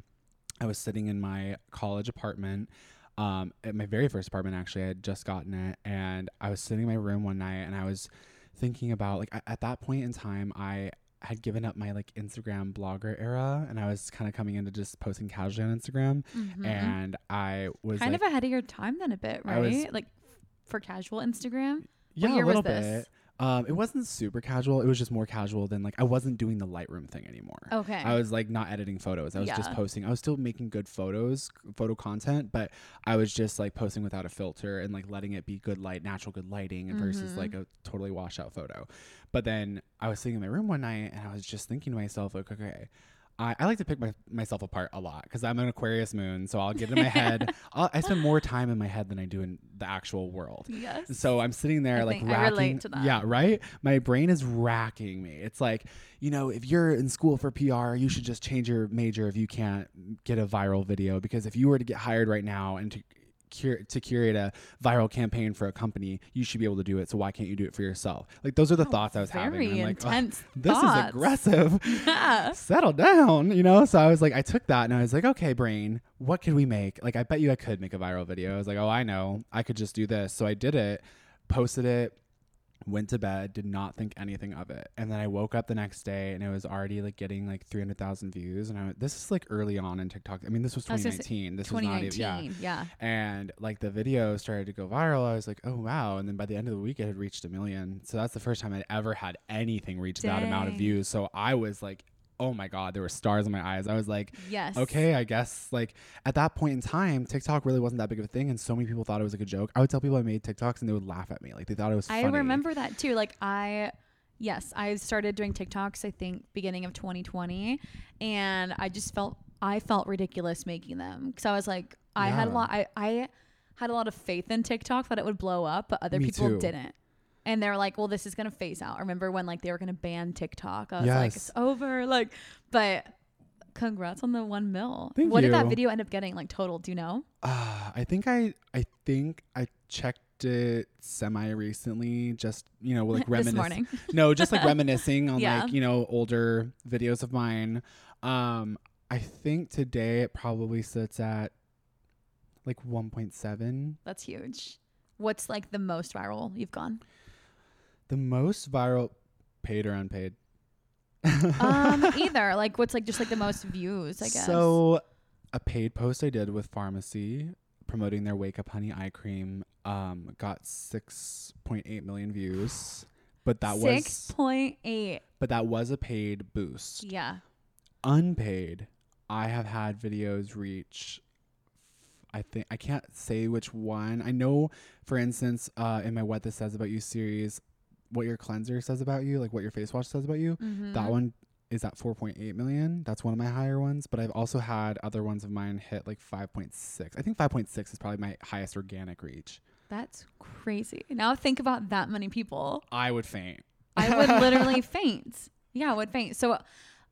I was sitting in my college apartment, um, at my very first apartment actually. I had just gotten it, and I was sitting in my room one night, and I was thinking about like at that point in time, I had given up my like Instagram blogger era, and I was kind of coming into just posting casually on Instagram, Mhm. and I was kind like, of ahead of your time then a bit, I was- right? like for casual Instagram. yeah, year a was little this? bit. Um, it wasn't super casual. It was just more casual than like I wasn't doing the Lightroom thing anymore. Okay. I was like not editing photos. I was just posting. I was still making good photos, photo content, but I was just like posting without a filter and like letting it be good light, natural good lighting versus Mhm. like a totally washed out photo. But then I was sitting in my room one night and I was just thinking to myself, like, okay, I, I like to pick my, myself apart a lot because I'm an Aquarius moon. So I'll get in my head. I'll, I spend more time in my head than I do in the actual world. yes. So I'm sitting there I like racking. relate to that. Yeah, right. My brain is racking me. It's like, you know, if you're in school for PR, you should just change your major if you can't get a viral video. Because if you were to get hired right now and to cur- to curate a viral campaign for a company, you should be able to do it. So why can't you do it for yourself? Like those are the Oh, thoughts I was very having. and I'm like, "Ugh, intense. this thoughts. is aggressive. Yeah. Settle down, you know? So I was like, I took that and I was like, okay, brain, what could we make? Like, I bet you I could make a viral video. I was like, oh, I know. I could just do this. So I did it, posted it. Went to bed, did not think anything of it. And then I woke up the next day and it was already like getting like 300,000 views. And I, this is like early on in TikTok. I mean, this was I was 2019. This was not even, yeah. 2019. Yeah. And like the video started to go viral. I was like, oh, wow. And then by the end of the week, it had reached a million. So that's the first time I'd ever had anything reach that amount of views. So I was like, oh my God, there were stars in my eyes. I was like, Yes. okay, I guess like at that point in time, TikTok really wasn't that big of a thing, and so many people thought it was like a joke. I would tell people I made TikToks, and they would laugh at me, like they thought it was. I funny. remember that too. Like I yes, I started doing TikToks I think beginning of 2020 and I just felt I felt ridiculous making them cuz I was like I had a lot I I had a lot of faith in TikTok that it would blow up, but other Me people too. didn't. And they're like, "Well, this is gonna phase out." Remember when like they were gonna ban TikTok? I was like, Yes. "It's over." Like, but congrats on the one mil. Thank what did that you. video end up getting? Like total? Do you know? Uh, I think I I think I checked it semi recently, just you know like this reminiscing. morning. no, just like reminiscing on Yeah. like you know older videos of mine. Um, I think today it probably sits at like 1.7. That's huge. What's like the most viral you've gone? The most viral, paid or unpaid. um either like what's like just like the most views i guess So, a paid post I did with Farmacy promoting their Wake Up Honey eye cream um, got 6.8 million views, but that six was point eight but that was a paid boost. yeah Unpaid, I have had videos reach. I think I can't say which one. I know, for instance, uh, in my "What This Says About You" series, what your cleanser says about you, like what your face wash says about you, Mhm. that one is at 4.8 million. That's one of my higher ones. But I've also had other ones of mine hit like 5.6. I think 5.6 is probably my highest organic reach. that's crazy now think about that many people I would faint. i would literally faint yeah i would faint so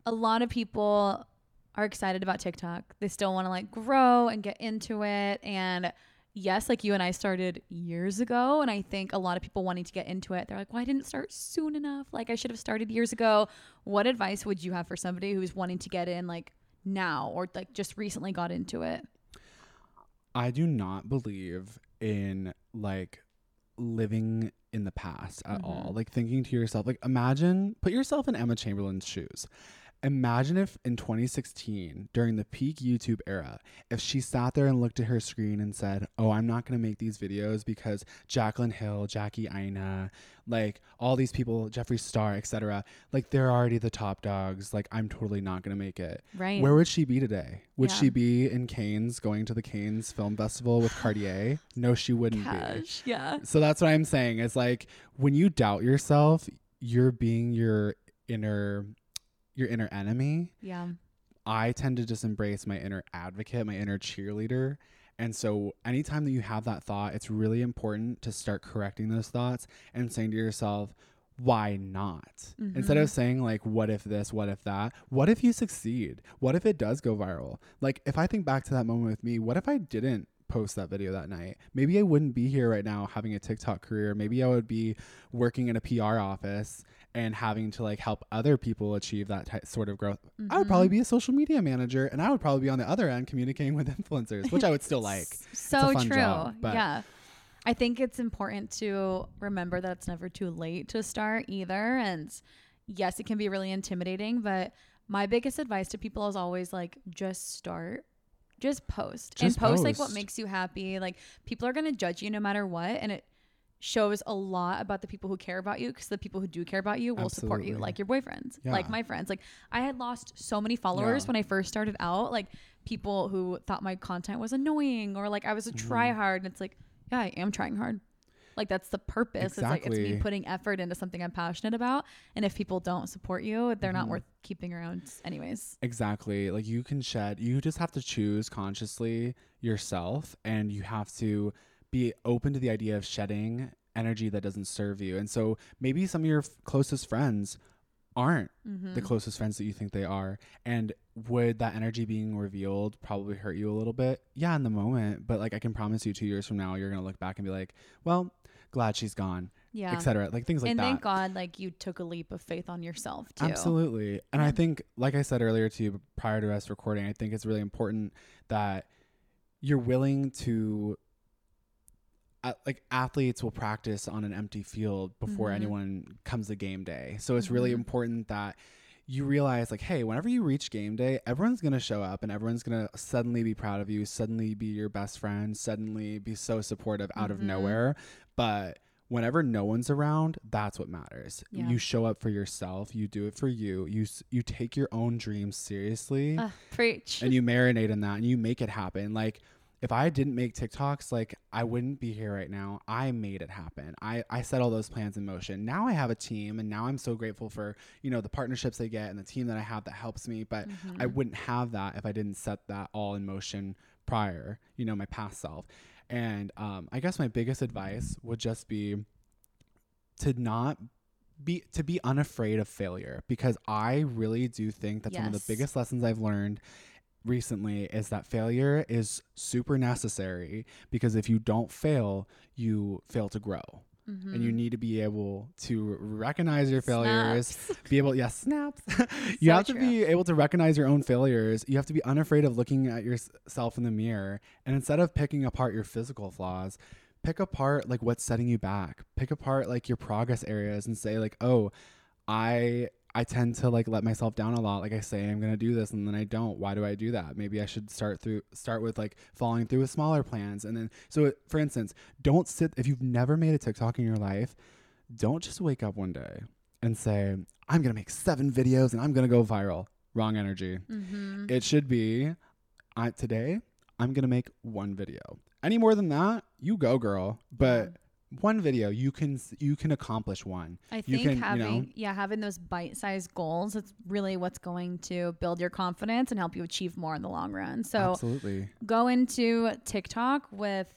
a lot of people are excited about tiktok they still want to like grow and get into it and yes like you and i started years ago and i think a lot of people wanting to get into it they're like well i didn't start soon enough like i should have started years ago what advice would you have for somebody who's wanting to get in like now or like just recently got into it I do not believe in like living in the past at all. Mhm. Like thinking to yourself, like imagine, put yourself in Emma Chamberlain's shoes. Imagine if in 2016, during the peak YouTube era, if she sat there and looked at her screen and said, Oh, I'm not going to make these videos because Jaclyn Hill, Jackie Aina, like all these people, Jeffree Star, etc., like they're already the top dogs. Like I'm totally not going to make it. right Where would she be today? Would Yeah. she be in Cannes going to the Cannes Film Festival with Cartier? No, she wouldn't be. yeah So that's what I'm saying. Is like when you doubt yourself, you're being your inner your inner enemy. yeah I tend to just embrace my inner advocate, my inner cheerleader. And so anytime that you have that thought, it's really important to start correcting those thoughts and saying to yourself, why not? Instead Mhm. of saying like what if this, what if that? What if you succeed? What if it does go viral? Like if I think back to that moment with me, what if I didn't post that video that night? Maybe I wouldn't be here right now having a TikTok career. Maybe I would be working in a PR office and having to like help other people achieve that sort of growth. I would probably mm-hmm. be a social media manager and I would probably be on the other end communicating with influencers, which I would still like. So true. job, yeah. I think it's important to remember that it's never too late to start either. And yes, it can be really intimidating, but my biggest advice to people is always like just start. Just post Just and post, like what makes you happy. Like people are going to judge you no matter what and it shows a lot about the people who care about you because the people who do care about you will support you like your boyfriends like my friends like i had lost so many followers Yeah. when i first started out like people who thought my content was annoying or like i was a Mm-hmm. try hard and it's like yeah i am trying hard like that's the purpose it's like it's me putting effort into something i'm passionate about and if people don't support you they're not Mhm. worth keeping around anyways Exactly. Like you can shed, you just have to choose consciously yourself and you have to be open to the idea of shedding energy that doesn't serve you. And so maybe some of your f- closest friends aren't mm-hmm. the closest friends that you think they are. And would that energy being revealed probably hurt you a little bit? Yeah, in the moment. But like I can promise you 2 years from now you're going to look back and be like, "Well, glad she's gone." yeah etc. Like things like and that. And thank god like you took a leap of faith on yourself too Absolutely. And I think, like I said earlier to you prior to us recording, I think it's really important that you're willing to like athletes will practice on an empty field before Mhm. anyone comes to game day. So it's really Mhm. important that you realize like hey whenever you reach game day everyone's going to show up and everyone's going to suddenly be proud of you suddenly be your best friend suddenly be so supportive out of Mhm. nowhere but whenever no one's around that's what matters Yeah. you show up for yourself you do it for you you you take your own dreams seriously Ugh, preach. and you marinate in that and you make it happen like if i didn't make tiktoks like i wouldn't be here right now. I made it happen. I i set all those plans in motion. Now i have a team and now i'm so grateful for you know the partnerships i get and the team that i have that helps me but i Mhm. wouldn't have that if i didn't set that all in motion prior you know my past self. And um, i guess my biggest advice would just be to not be to be unafraid of failure because i really do think that's one of the biggest lessons i've learned recently is that failure is super necessary because if you don't fail you fail to grow and you Mhm. need to be able to recognize your failures Snaps. be able yes snaps you So have to true. be able to recognize your own failures you have to be unafraid of looking at yourself in the mirror and instead of picking apart your physical flaws pick apart like what's setting you back pick apart like your progress areas and say like oh i i tend to like let myself down a lot like i say i'm gonna do this and then i don't. Why do i do that? Maybe i should start through start with like following through with smaller plans and then so for instance don't sit if you've never made a tiktok in your life don't just wake up one day and say i'm gonna make seven videos and i'm gonna go viral. Wrong energy. Mhm. it should be I, today i'm gonna make one video. Any more than that you go girl but one video you can you can accomplish one I you think can, you having know- yeah having those bite-sized goals it's really what's going to build your confidence and help you achieve more in the long run. So absolutely go into TikTok with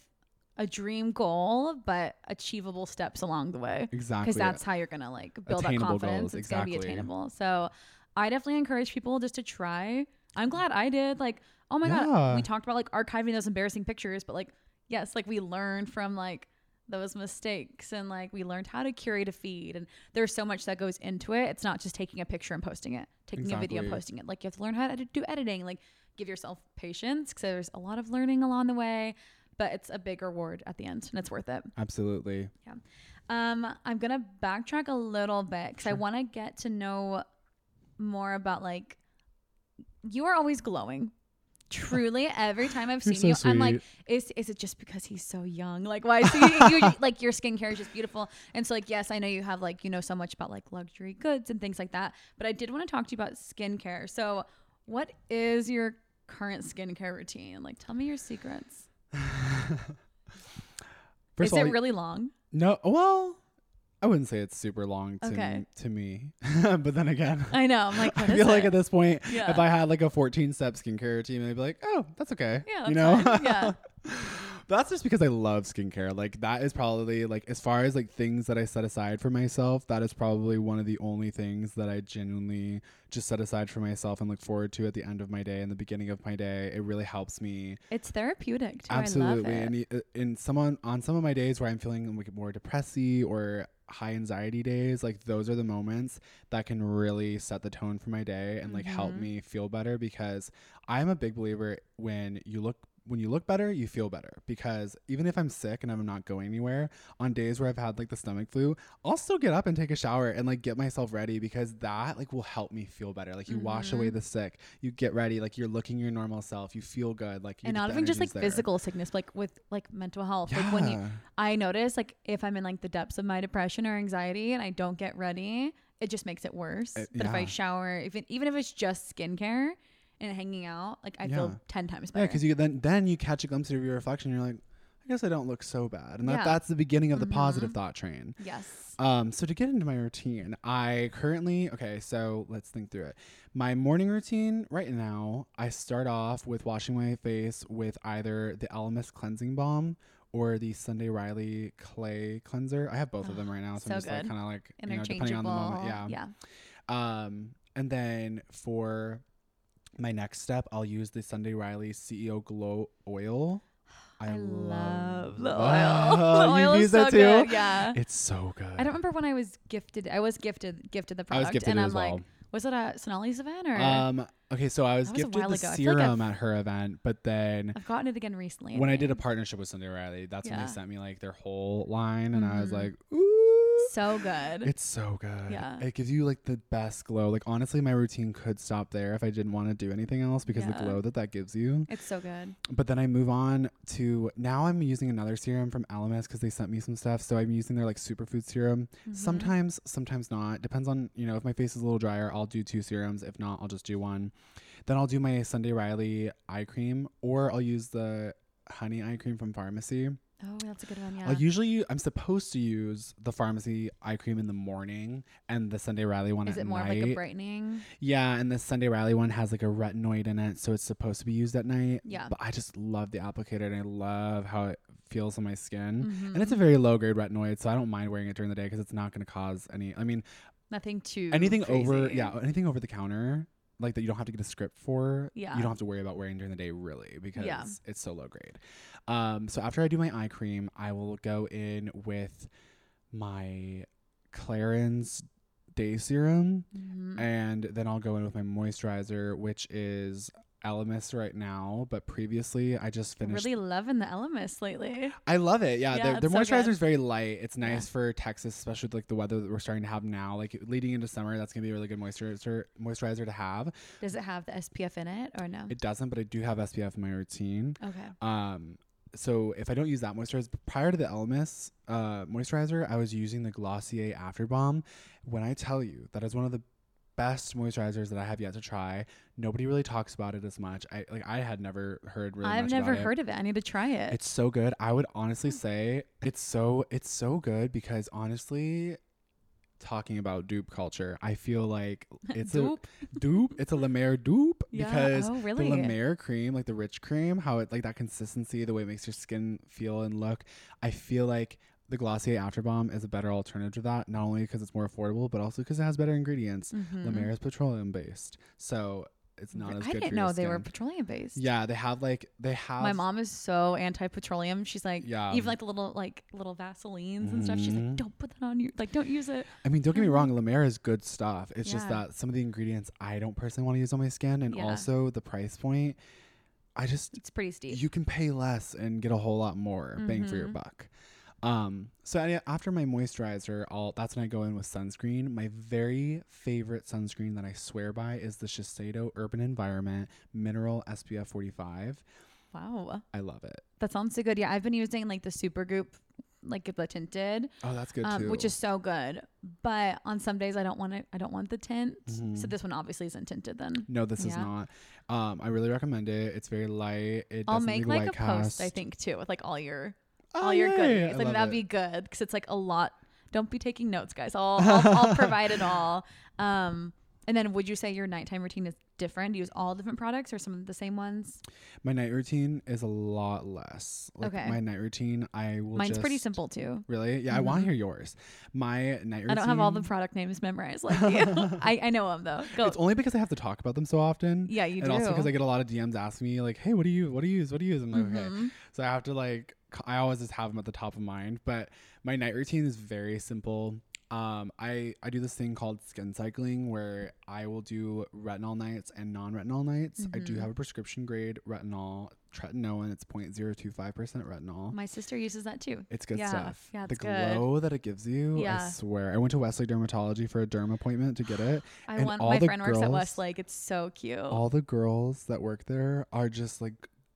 a dream goal but achievable steps along the way exactly because that's how you're going to like build that confidence. goals, it's going to be attainable. So I definitely encourage people just to try. I'm glad I did. Like, oh my Yeah. god, we talked about like archiving those embarrassing pictures, but like yes, like we learned from like those mistakes and like we learned how to curate a feed and there's so much that goes into it. It's not just taking a picture and posting it, taking a video and posting it. Like you have to learn how to do editing, like give yourself patience because there's a lot of learning along the way, but it's a big reward at the end and it's worth it. absolutely Yeah. Um, I'm gonna backtrack a little bit because I want to get to know more about like you are always glowing. Truly, every time I've seen so you, I'm like, is is it just because he's so young? Like, why? So you, you like your skincare is just beautiful, and so like, yes, I know you have like you know so much about like luxury goods and things like that, but I did want to talk to you about skincare. So, what is your current skincare routine? Like, tell me your secrets. Is all, it really long? no well i wouldn't say it's super long to, Okay. to me but then again I know. I'm like, I feel like it? at this point, Yeah. if I had like a 14 step skincare routine, I'd be like, oh, that's okay. Yeah, you that's know? fine. Yeah. that's just because I love skincare. Like, that is probably, like, as far as like things that I set aside for myself, that is probably one of the only things that I genuinely just set aside for myself and look forward to at the end of my day and the beginning of my day. It really helps me It's therapeutic too. absolutely I love and uh, in someone on some of my days where i'm feeling like more depressy or high anxiety days like those are the moments that can really set the tone for my day and like help Mhm. me feel better because i'm a big believer when you look when you look better you feel better because even if i'm sick and i'm not going anywhere on days where i've had like the stomach flu i'll still get up and take a shower and like get myself ready because that like will help me feel better like you wash away Mhm. the sick you get ready like you're looking your normal self you feel good like and not even just like there. physical sickness, like with like mental health. Like when you, I notice like if I'm in like the depths of my depression or anxiety and I don't get ready, it just makes it worse. It- but if I shower, even even if it's just skincare and hanging out, like I Yeah. feel ten times better. Yeah, because you then then you catch a glimpse of your reflection. And you're like, I guess I don't look so bad, and that, Yeah. that's the beginning of the positive Mhm. thought train. yes. Um, so to get into my routine, I currently okay. So let's think through it. My morning routine right now, I start off with washing my face with either the Elemis cleansing balm or the Sunday Riley clay cleanser. I have both of them right now, so, so I'm just like kind of like you know Interchangeable. depending on the moment. Yeah. Yeah. Um, and then for my next step, I'll use the Sunday Riley CEO Glow Oil. I love the oil. the oil is used so that too? good. Yeah. It's so good. I don't remember when I was gifted. I was gifted gifted the I product, gifted and I'm like. Was it at Sonali's event or? Um. Okay, so I was was a gifted the ago. I feel like serum at her event, but then I've gotten it again recently. when I did a partnership with Sunday Riley, that's when they sent me like their whole line, and I was Mhm. like, ooh, so good. it's so good. Yeah. It gives you like the best glow. Like honestly, my routine could stop there if I didn't want to do anything else because Yeah. the glow that that gives you. It's so good. But then I move on to now I'm using another serum from Elemis because they sent me some stuff. So I'm using their like superfood serum. Mhm. Sometimes, sometimes not. Depends on, you know, if my face is a little drier, I'll do two serums. If not, I'll just do one. Then I'll do my Sunday Riley eye cream or I'll use the honey eye cream from Farmacy. Oh, that's a good one. Yeah. Usually I'm supposed to use the Farmacy eye cream in the morning and the Sunday Riley one Is it more night. like a brightening? Yeah, and the Sunday Riley one has like a retinoid in it, so it's supposed to be used at night. Yeah. But I just love the applicator and I love how it feels on my skin. Mhm. And it's a very low grade retinoid, so I don't mind wearing it during the day because it's not going to cause any. I mean, Nothing too. anything over, yeah, anything over the counter, like that you don't have to get a script for. Yeah. You don't have to worry about wearing during the day, really, because Yeah. it's so low grade. Um, so after I do my eye cream, I will go in with my Clarins Day Serum Mhm. and then I'll go in with my moisturizer, which is Elemis right now. But previously, I just finished. Really loving the Elemis lately. I love it. Yeah, Yeah, their, their so moisturizer is very light. It's Yeah. nice for Texas, especially with like the weather that we're starting to have now. Like leading into summer, that's gonna be a really good moisturizer moisturizer to have. Does it have the SPF in it or no? It doesn't, but I do have SPF in my routine. okay. Um, so if I don't use that moisturizer prior to the Elemis uh, moisturizer, I was using the Glossier After Baume. When I tell you that is one of the best moisturizers that I have yet to try, nobody really talks about it as much. I like I had never heard really. I've much never about it. heard of it. I need to try it. It's so good. I would honestly hmm. say it's so it's so good because honestly, talking about dupe culture, I feel like it's Dupe? a dupe. It's a La Mer dupe Yeah. because Oh, really? the La Mer cream, like the rich cream, how it like that consistency, the way it makes your skin feel and look. I feel like the Glossier After Baume is a better alternative to that, not only because it's more affordable, but also because it has better ingredients. Mhm. La Mer is petroleum based, so it's not as I good. didn't for your know they were petroleum based. Yeah, they have like they have. My mom is so anti-petroleum. She's like, Yeah. even like the little like little Vaselines and stuff. She's like, don't put that on you. Like, don't use it. I mean, don't get me Mhm. wrong, La Mer is good stuff. It's just that some of the ingredients I don't personally want to use on my skin, and Yeah. also the price point. I just It's pretty steep. you can pay less and get a whole lot more bang for your Mhm. buck. Um, so after my moisturizer, I'll that's when I go in with sunscreen. My very favorite sunscreen that I swear by is the Shiseido Urban Environment Mineral SPF 45. wow, I love it. that sounds so good. Yeah, I've been using like the Supergoop, like the tinted, Oh, that's good um, too. which is so good. But on some days I don't want it. I don't want the tint. So Mhm. this one obviously isn't tinted. Then no, this is not. Um, I really recommend it. It's very light. It I'll doesn't make like a white post. I think too with like all your Oh, all your yay. goodies. I I, that'd it. be good because it's like a lot. Don't be taking notes, guys. I'll I'll, I'll provide it all. Um, and then would you say your nighttime routine is different? Do you use all different products or some of the same ones? My night routine is a lot less. Like Okay. My night routine, I will. Mine's pretty simple too. Really? Yeah, I want to hear yours. My night routine. I don't have all the product names memorized like you. I, I know them though. Go. It's only because I have to talk about them so often. yeah, you and do. And also because I get a lot of DMs asking me like, "Hey, what do you, what do you use, what do you use?" I'm like, okay. Mhm. So I have to like, I always just have them at the top of mind. But my night routine is very simple. Um, I I do this thing called skin cycling where I will do retinol nights and non-retinol nights. I do Mhm. have a prescription grade retinol, tretinoin. It's 0.025 percent retinol. My sister uses that too. It's good Yeah, stuff. yeah, the it's good. glow that it gives you, yeah. I swear. I went to Westlake Dermatology for a derm appointment to get it. I And want all my the friend works at girls- Westlake. It's so cute. All the girls that work there are just like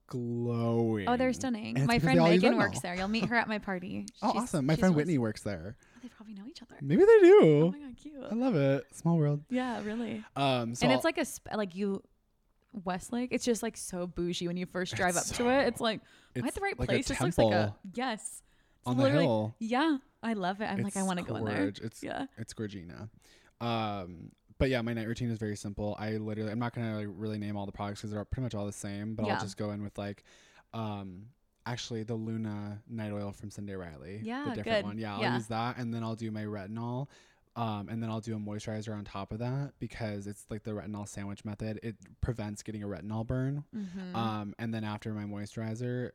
glowing. oh, they're stunning. My friend they all use Megan works there. You'll meet her at my party. Oh, She's- awesome. My friend Whitney works there. They probably know each other. Maybe they do. Oh my god, cute. I love it. Small world. Yeah, really. Um, so and I'll- it's like a sp- like you Westlake. It's just like so bougie when you first drive up to it. It's like am I at it's the right like a place? This looks like a temple yes. It's on the literally- hill. Yeah, I love it. I'm like I It's want to go in there. gorge. It's Yeah. it's Gorgina. Um, but yeah, my night routine is very simple. I literally, I'm not gonna like really name all the products because they're pretty much all the same. But Yeah. I'll just go in with like, um, actually the Luna night oil from Sunday Riley. Yeah, the different good. one. Yeah, I'll Yeah. use that, and then I'll do my retinol. Um, and then I'll do a moisturizer on top of that because it's like the retinol sandwich method. It prevents getting a retinol burn. Mhm. Um, and then after my moisturizer,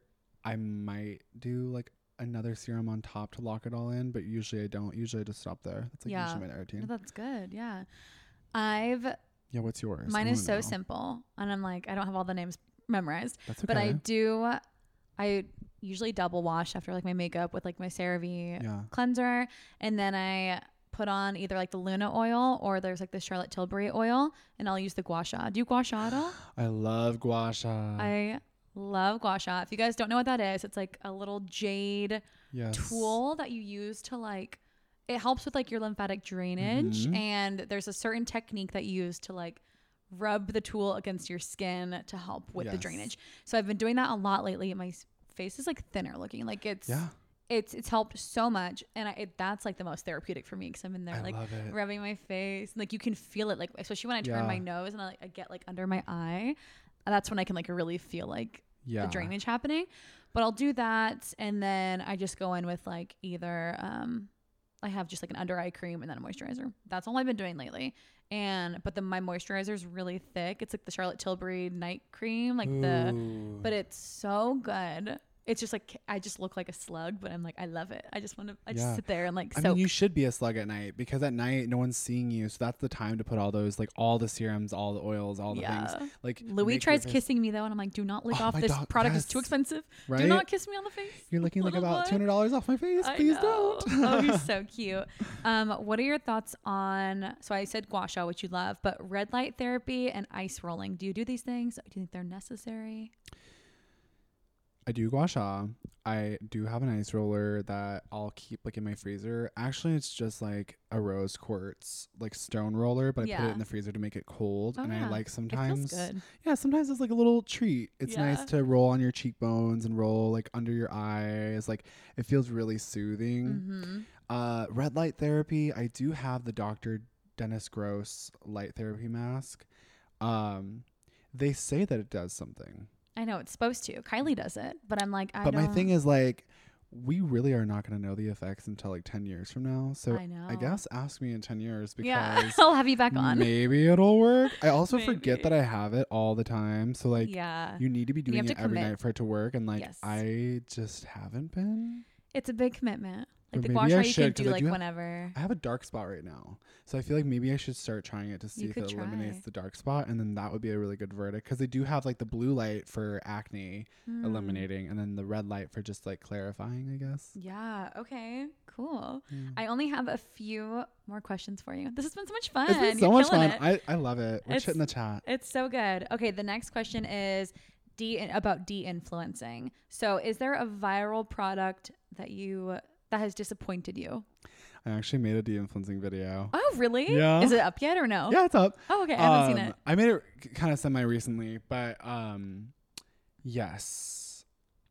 I might do like another serum on top to lock it all in, but usually I don't. Usually I just stop there. That's like Yeah. usually my night No, that's good. Yeah. I've Yeah, what's yours? mine is so know. simple, and I'm like I don't have all the names memorized, That's okay. but I do. I usually double wash after like my makeup with like my CeraVe yeah. cleanser, and then I put on either like the Luna oil or there's like the Charlotte Tilbury oil, and I'll use the gua sha. Do you gua sha at all? I love gua sha. I love gua sha. If you guys don't know what that is, it's like a little jade yes. tool that you use to like it helps with like your lymphatic drainage Mhm. and there's a certain technique that you use to like rub the tool against your skin to help with the drainage. So I've been doing that a lot lately. My face is like thinner looking. Like it's Yeah. it's it's helped so much and I, it, that's like the most therapeutic for me because I'm in there I like rubbing my face. Like you can feel it, like especially when I turn my nose and I, like, I get like under my eye. That's when I can like really feel like Yeah. the drainage happening. But I'll do that, and then I just go in with like either um, I have just like an under eye cream and then a moisturizer. That's all I've been doing lately. And but the my moisturizer is really thick. It's like the Charlotte Tilbury night cream, like the. But it's so good. It's just like I just look like a slug, but I'm like I love it. I just want to. I just Yeah. sit there and like I soak. mean, you should be a slug at night because at night no one's seeing you, so that's the time to put all those like all the serums, all the oils, all the yeah. things. Like Louis make your tries face- kissing me though, and I'm like, do not lick Oh, off my this dog- product. is too expensive. right? Do not kiss me on the face. You're looking like Little about two hundred dollars off my face. I Please know. don't. oh, he's so cute. Um, what are your thoughts on? So I said gua sha, which you love, but red light therapy and ice rolling. Do you do these things? Do you think they're necessary? I do gua sha. I do have an ice roller that I'll keep like in my freezer. Actually, it's just like a rose quartz like stone roller, but I put it in the freezer to make it cold. Oh, and I yeah. like It sometimes feels good. Yeah, sometimes it's like a little treat. It's Yeah. nice to roll on your cheekbones and roll like under your eyes. Like it feels really soothing. Mm-hmm. Uh, red light therapy. I do have the Dr. Dennis Gross light therapy mask. Um, they say that it does something, I know it's supposed to. Kylie does it, but I'm like, I but don't. my thing is like, we really are not going to know the effects until like ten years from now. So I know. I guess ask me in ten years because yeah, I'll have you back on. maybe it'll work. I also forget Maybe. that I have it all the time. So like. yeah, You need to be doing have it to every commit. night for it to work, and like Yes. I just haven't been. it's a big commitment. Like Or the I you should, can do like have- whenever. I have a dark spot right now, so I feel like maybe I should start trying it to see if could it eliminates the dark spot, and then that would be a really good verdict because they do have like the blue light for acne Hmm. eliminating, and then the red light for just like clarifying, I guess. Yeah. Okay. Cool. Yeah. I only have a few more questions for you. This has been so much fun. It's been so You're much fun. it. I, I love it. We're It's- chit in the chat. It's so good. Okay, the next question is de about de-influencing. So, is there a viral product that you that has disappointed you? I actually made a de-influencing video. Oh, really? Yeah. Is it up yet or no? Yeah, it's up. Oh, okay. I haven't seen Um, it. I made it kind of semi recently, but um, yes.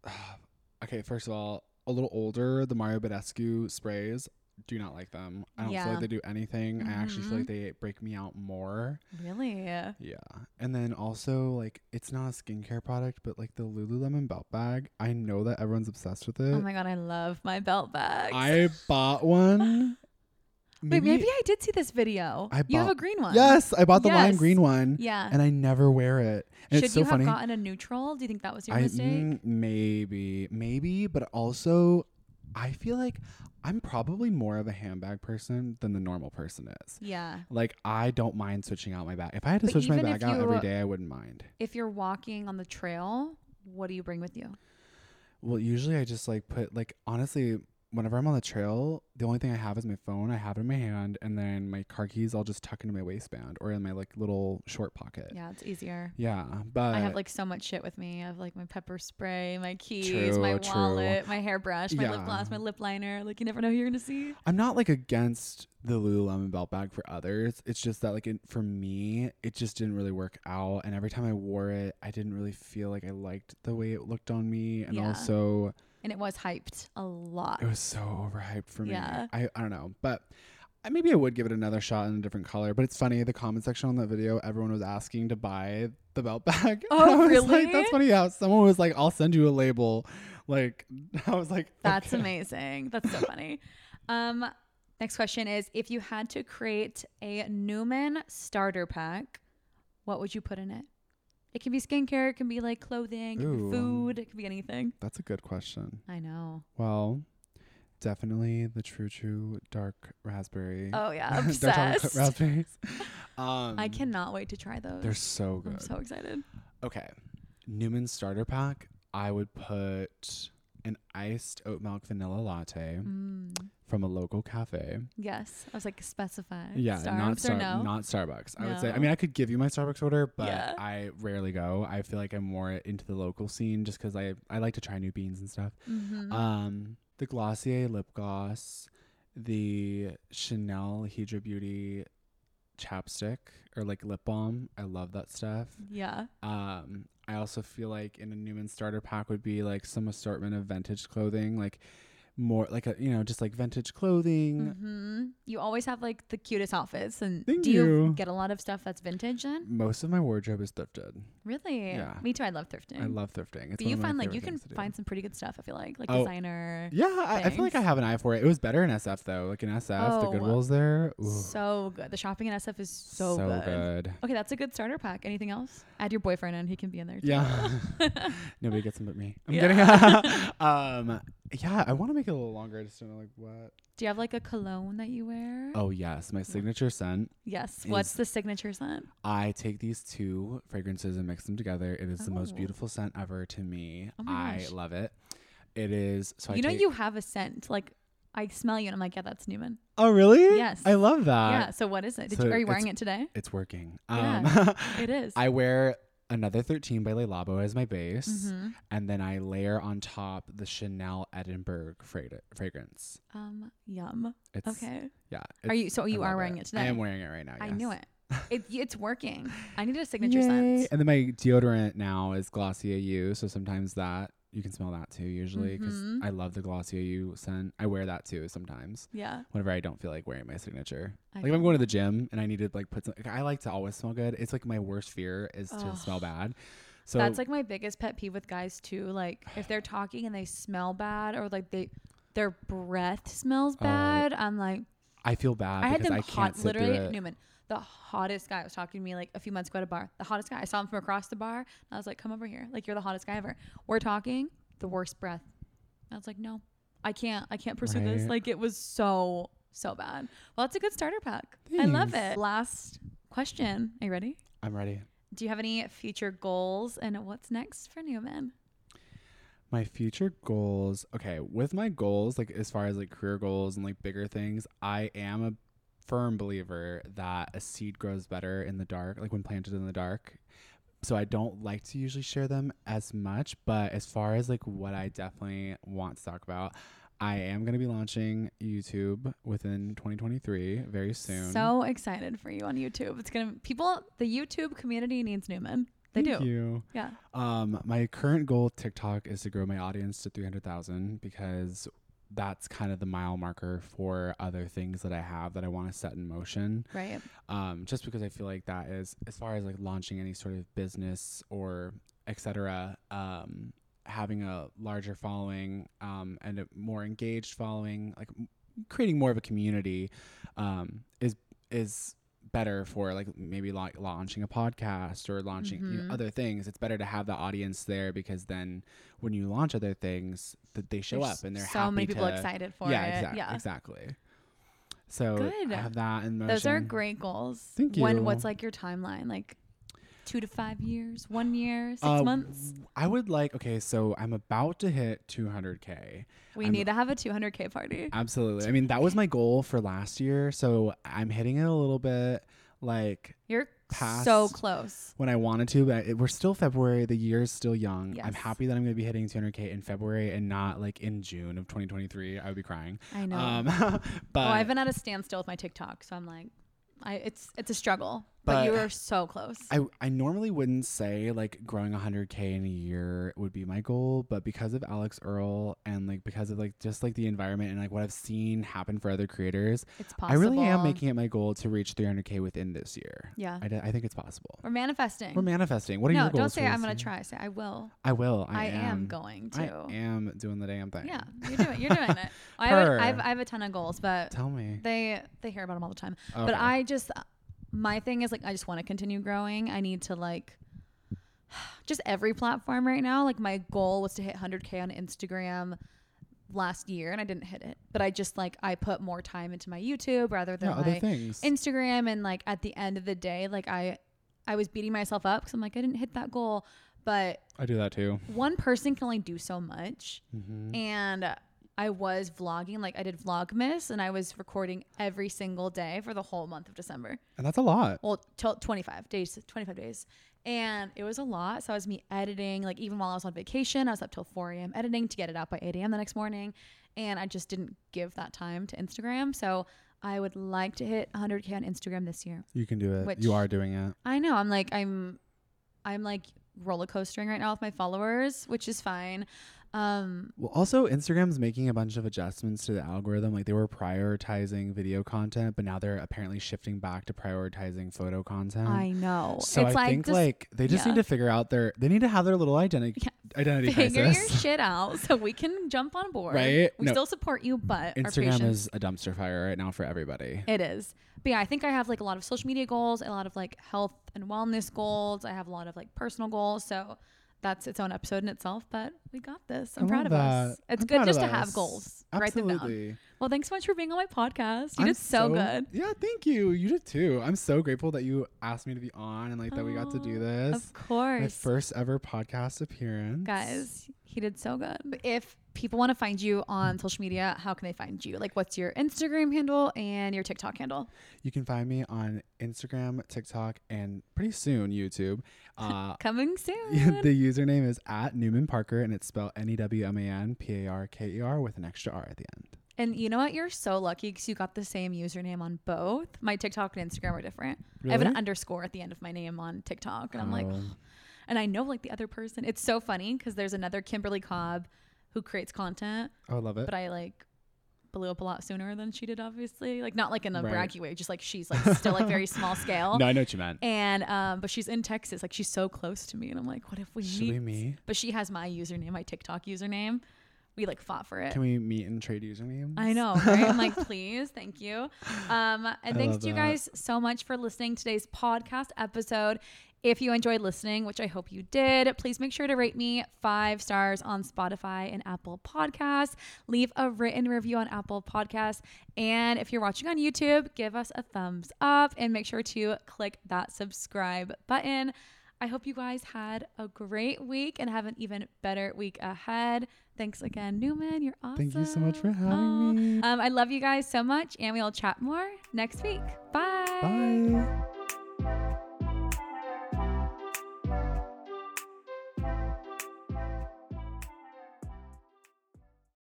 okay, first of all, a little older, the Mario Badescu sprays. Do not like them. I don't feel like they do anything. I actually feel like they break me out more. Really? Yeah. And then also like it's not a skincare product, but like the Lululemon belt bag. I know that everyone's obsessed with it. Oh my god, I love my belt bag. I bought one. Wait, maybe I did see this video. I you have a green one. Yes, I bought the lime green one. Yeah. And I never wear it. And Should so you funny. have gotten a neutral? Do you think that was your I mistake? mm, maybe, maybe, but also, I feel like I'm probably more of a handbag person than the normal person is. yeah. Like I don't mind switching out my bag. If I had to But switch my bag out every day, I wouldn't mind. If you're walking on the trail, what do you bring with you? Well, usually I just like put like honestly, whenever I'm on the trail, the only thing I have is my phone. I have it in my hand, and then my car keys I'll just tuck into my waistband or in my like little short pocket. Yeah, it's easier. Yeah, but I have like so much shit with me. I have like my pepper spray, my keys, True, my true. wallet, my hairbrush, my lip gloss, my lip liner. Like you never know who you're gonna see. I'm not like against the Lululemon belt bag for others. It's just that like it, for me, it just didn't really work out. And every time I wore it, I didn't really feel like I liked the way it looked on me. And Yeah. also, And it was hyped a lot. it was so overhyped for me. Yeah. I, I don't know, but I, maybe I would give it another shot in a different color. But it's funny, the comment section on that video, everyone was asking to buy the belt bag. Oh, really? Like, That's funny. Yeah, someone was like, "I'll send you a label." Like, I was like, That's okay. amazing. That's so funny. Um, next question is: If you had to create a Newman starter pack, what would you put in it? It can be skincare. It can be like clothing. It can Ooh. be food. It can be anything. That's a good question. I know. Well, definitely the Tru Frü dark raspberry. Oh yeah, obsessed. raspberries. Um, I cannot wait to try those. They're so good. I'm so excited. Okay. Newman starter pack, I would put an iced oat milk vanilla latte Mm. from a local cafe. Yes, I was like specify. Yeah, not Starbucks or Star- no? not Starbucks. I would say. I mean, I could give you my Starbucks order, but Yeah. I rarely go. I feel like I'm more into the local scene just because I I like to try new beans and stuff. Mhm. Um, the Glossier lip gloss, the Chanel Hydra Beauty chapstick or like lip balm. I love that stuff. yeah. Um, I also feel like in a Newman starter pack would be like some assortment of vintage clothing, like more like a you know just like vintage clothing. hmm You always have like the cutest outfits, and Thank do you you. get a lot of stuff that's vintage then? Most of my wardrobe is thrifted. Really? Yeah. Me too. I love thrifting. I love thrifting. It's But you find like you can things to do. find some pretty good stuff. I feel like like Oh, designer. Yeah, I, I feel like I have an eye for it. It was better in SF though. Like in SF, the Oh, Goodwill's there. Ooh, So good. The shopping in SF is so, good. good. Okay, that's a good starter pack. Anything else? Add your boyfriend in. He can be in there too. Yeah. Nobody gets them but me. I'm Yeah. kidding. um, yeah, I want to make a little longer. I just don't know like what. Do you have like a cologne that you wear? Oh yes, my signature scent. yes. What's is- the signature scent? I take these two fragrances and mix them together. It is the most Oh. beautiful scent ever to me. Oh my I gosh. love it. It is so. you I know take, you have a scent. Like I smell you and I'm like, yeah, that's Newman. Oh really? Yes. I love that. yeah. So what is it? Did so you, are you wearing it today? It's working. Yeah, Um, It is. I wear another 13 by Le Labo as my base, Mhm. and then I layer on top the Chanel Edinburgh fragra- fragrance. Um. Yum. It's Okay. yeah. Are you? So I you are wearing it, today? I am wearing it right now. I knew it. it. It's working. I need a signature Yay. scent. And then my deodorant now is Glossier You, so sometimes that you can smell that too usually because Mhm. I love the Glossier you scent. I wear that too sometimes Yeah. whenever I don't feel like wearing my signature. I like if I'm going to the gym and I need to like put some. Like, I like to always smell good. It's like my worst fear is to smell bad. So That's like my biggest pet peeve with guys too. Like if they're talking and they smell bad or like they their breath smells Oh, bad, I'm like I feel bad I had because them I can't hot literally. Newman. The hottest guy was talking to me like a few months ago at a bar. The hottest guy. I saw him from across the bar. And I was like, "Come over here. Like you're the hottest guy ever." We're talking. The worst breath. I was like, "No, I can't. I can't pursue this." Like it was so so bad. Well, it's a good starter pack. I love it. Last question. Are you ready? I'm ready. Do you have any future goals and what's next for Newman? My future goals. Okay, with my goals, like as far as like career goals and like bigger things, I am a firm believer that a seed grows better in the dark, like when planted in the dark. So I don't like to usually share them as much, but as far as like what I definitely want to talk about, I am going to be launching YouTube within 2023 very soon. So excited for you on YouTube. It's gonna people. The YouTube community needs Newman. They Thank do. you. Yeah. Um, my current goal TikTok is to grow my audience to 300,000 because that's kind of the mile marker for other things that I have that I want to set in motion. Right. Um, just because I feel like that is, as far as like launching any sort of business or etc. Um, having a larger following um, and a more engaged following, like m- creating more of a community, um, is is better for like maybe like launching a podcast or launching you know, Mhm. other things. It's better to have the audience there because then when you launch other things, that they show There's up and they're so many people to- excited for yeah, it. exactly, Yeah. exactly. So Good. I have that in motion. Those are great goals. Thank you. When what's like your timeline? Like two to five years, one year, six Uh, months. I would like. Okay, so I'm about to hit 200k. We I'm- need to have a 200k party. Absolutely. I mean, that was my goal for last year, so I'm hitting it a little bit. Like You're past- so close. when I wanted to, but it, we're still February. The year is still young. I'm happy that I'm going to be hitting 200k in February and not like in June of 2023. I would be crying. I know. Um, but well, I've been at a standstill with my TikTok, so I'm like, I it's it's a struggle, but, you were so close. I, I normally wouldn't say like growing 100k in a year would be my goal, but because of Alix Earle and like because of like just like the environment and like what I've seen happen for other creators, it's possible. I really am making it my goal to reach 300k within this year. Yeah, I, d- I think it's possible. we're manifesting. We're manifesting. What are no, your goals? don't say I'm gonna year? try. Say I will. I will. I, I, am, going to. I am doing the damn thing. Yeah, you're doing. It. You're doing it. I, have. I have I have a ton of goals, but Tell me. they they hear about them all the time. Oh, okay. But I just my thing is like I just want to continue growing. I need to like just every platform right now. Like my goal was to hit 100k on Instagram last year and I didn't hit it. But I just like I put more time into my YouTube rather than Yeah, other my things. Instagram and like at the end of the day like I I was beating myself up cuz I'm like I didn't hit that goal. But I do that too. one person can only do so much. Mhm. And I was vlogging like I did Vlogmas and I was recording every single day for the whole month of December And that's a lot. well, till 25 days, 25 days. And it was a lot. So I was me editing, like even while I was on vacation, I was up till 4 a.m. editing to get it out by 8 a.m. the next morning. And I just didn't give that time to Instagram. So I would like to hit 100K on Instagram this year. You can do it. You are doing it. I know. I'm like, I'm, I'm like roller coastering right now with my followers, which is fine. Um, Well, also Instagram's making a bunch of adjustments to the algorithm. Like they were prioritizing video content, but now they're apparently shifting back to prioritizing photo content. I know. so it's I like think this like they just yeah. need to figure out their. They need to have their little identity Yeah. identity figure your shit out so we can jump on board. Right? We No. still support you, but our Instagram is a dumpster fire right now for everybody. It is. But yeah, I think I have like a lot of social media goals, a lot of like health and wellness goals. I have a lot of like personal goals. So that's its own episode in itself, but we got this. I'm proud of love us. It's I'm good just of to have us. goals. Write them down. Well, thanks so much for being on my podcast. You I'm did so, good. Yeah, thank you. You did too. I'm so grateful that you asked me to be on and like that we got to do Oh, this. Of course. My first ever podcast appearance. Guys, he did so good. If people want to find you on social media, how can they find you? Like, what's your Instagram handle and your TikTok handle? You can find me on Instagram, TikTok, and pretty soon YouTube. Uh, Coming soon. the username is at Newman Parker, and it's spelled N E W M A N P A R K E R with an extra R at the end. And you know what? You're so lucky because you got the same username on both. My TikTok and Instagram are different. I have an underscore at the end of my name on TikTok. And I'm like, Oh. and I know like the other person. It's so funny because there's another Kimberly Cobb who creates content, Oh, I love it. but I like blew up a lot sooner than she did, obviously. Like, not like in a Right. braggy way, just like she's like still like very small scale. no, I know what you meant. And, um, but she's in Texas. Like, she's so close to me. And I'm like, what if we Should meet? we meet? But she has my username, my TikTok username. We like fought for it. Can we meet and trade usernames? I know, right? I'm like, please, thank you. Um, and I thanks to you guys so much for listening to today's podcast episode. If you enjoyed listening, which I hope you did, please make sure to rate me five stars on Spotify and Apple Podcasts. Leave a written review on Apple Podcasts. And if you're watching on YouTube, give us a thumbs up and make sure to click that subscribe button. I hope you guys had a great week and have an even better week ahead. Thanks again, Newman. You're awesome. Thank you so much for having Aw. me. Um, I love you guys so much, and we'll chat more next week. Bye. Bye.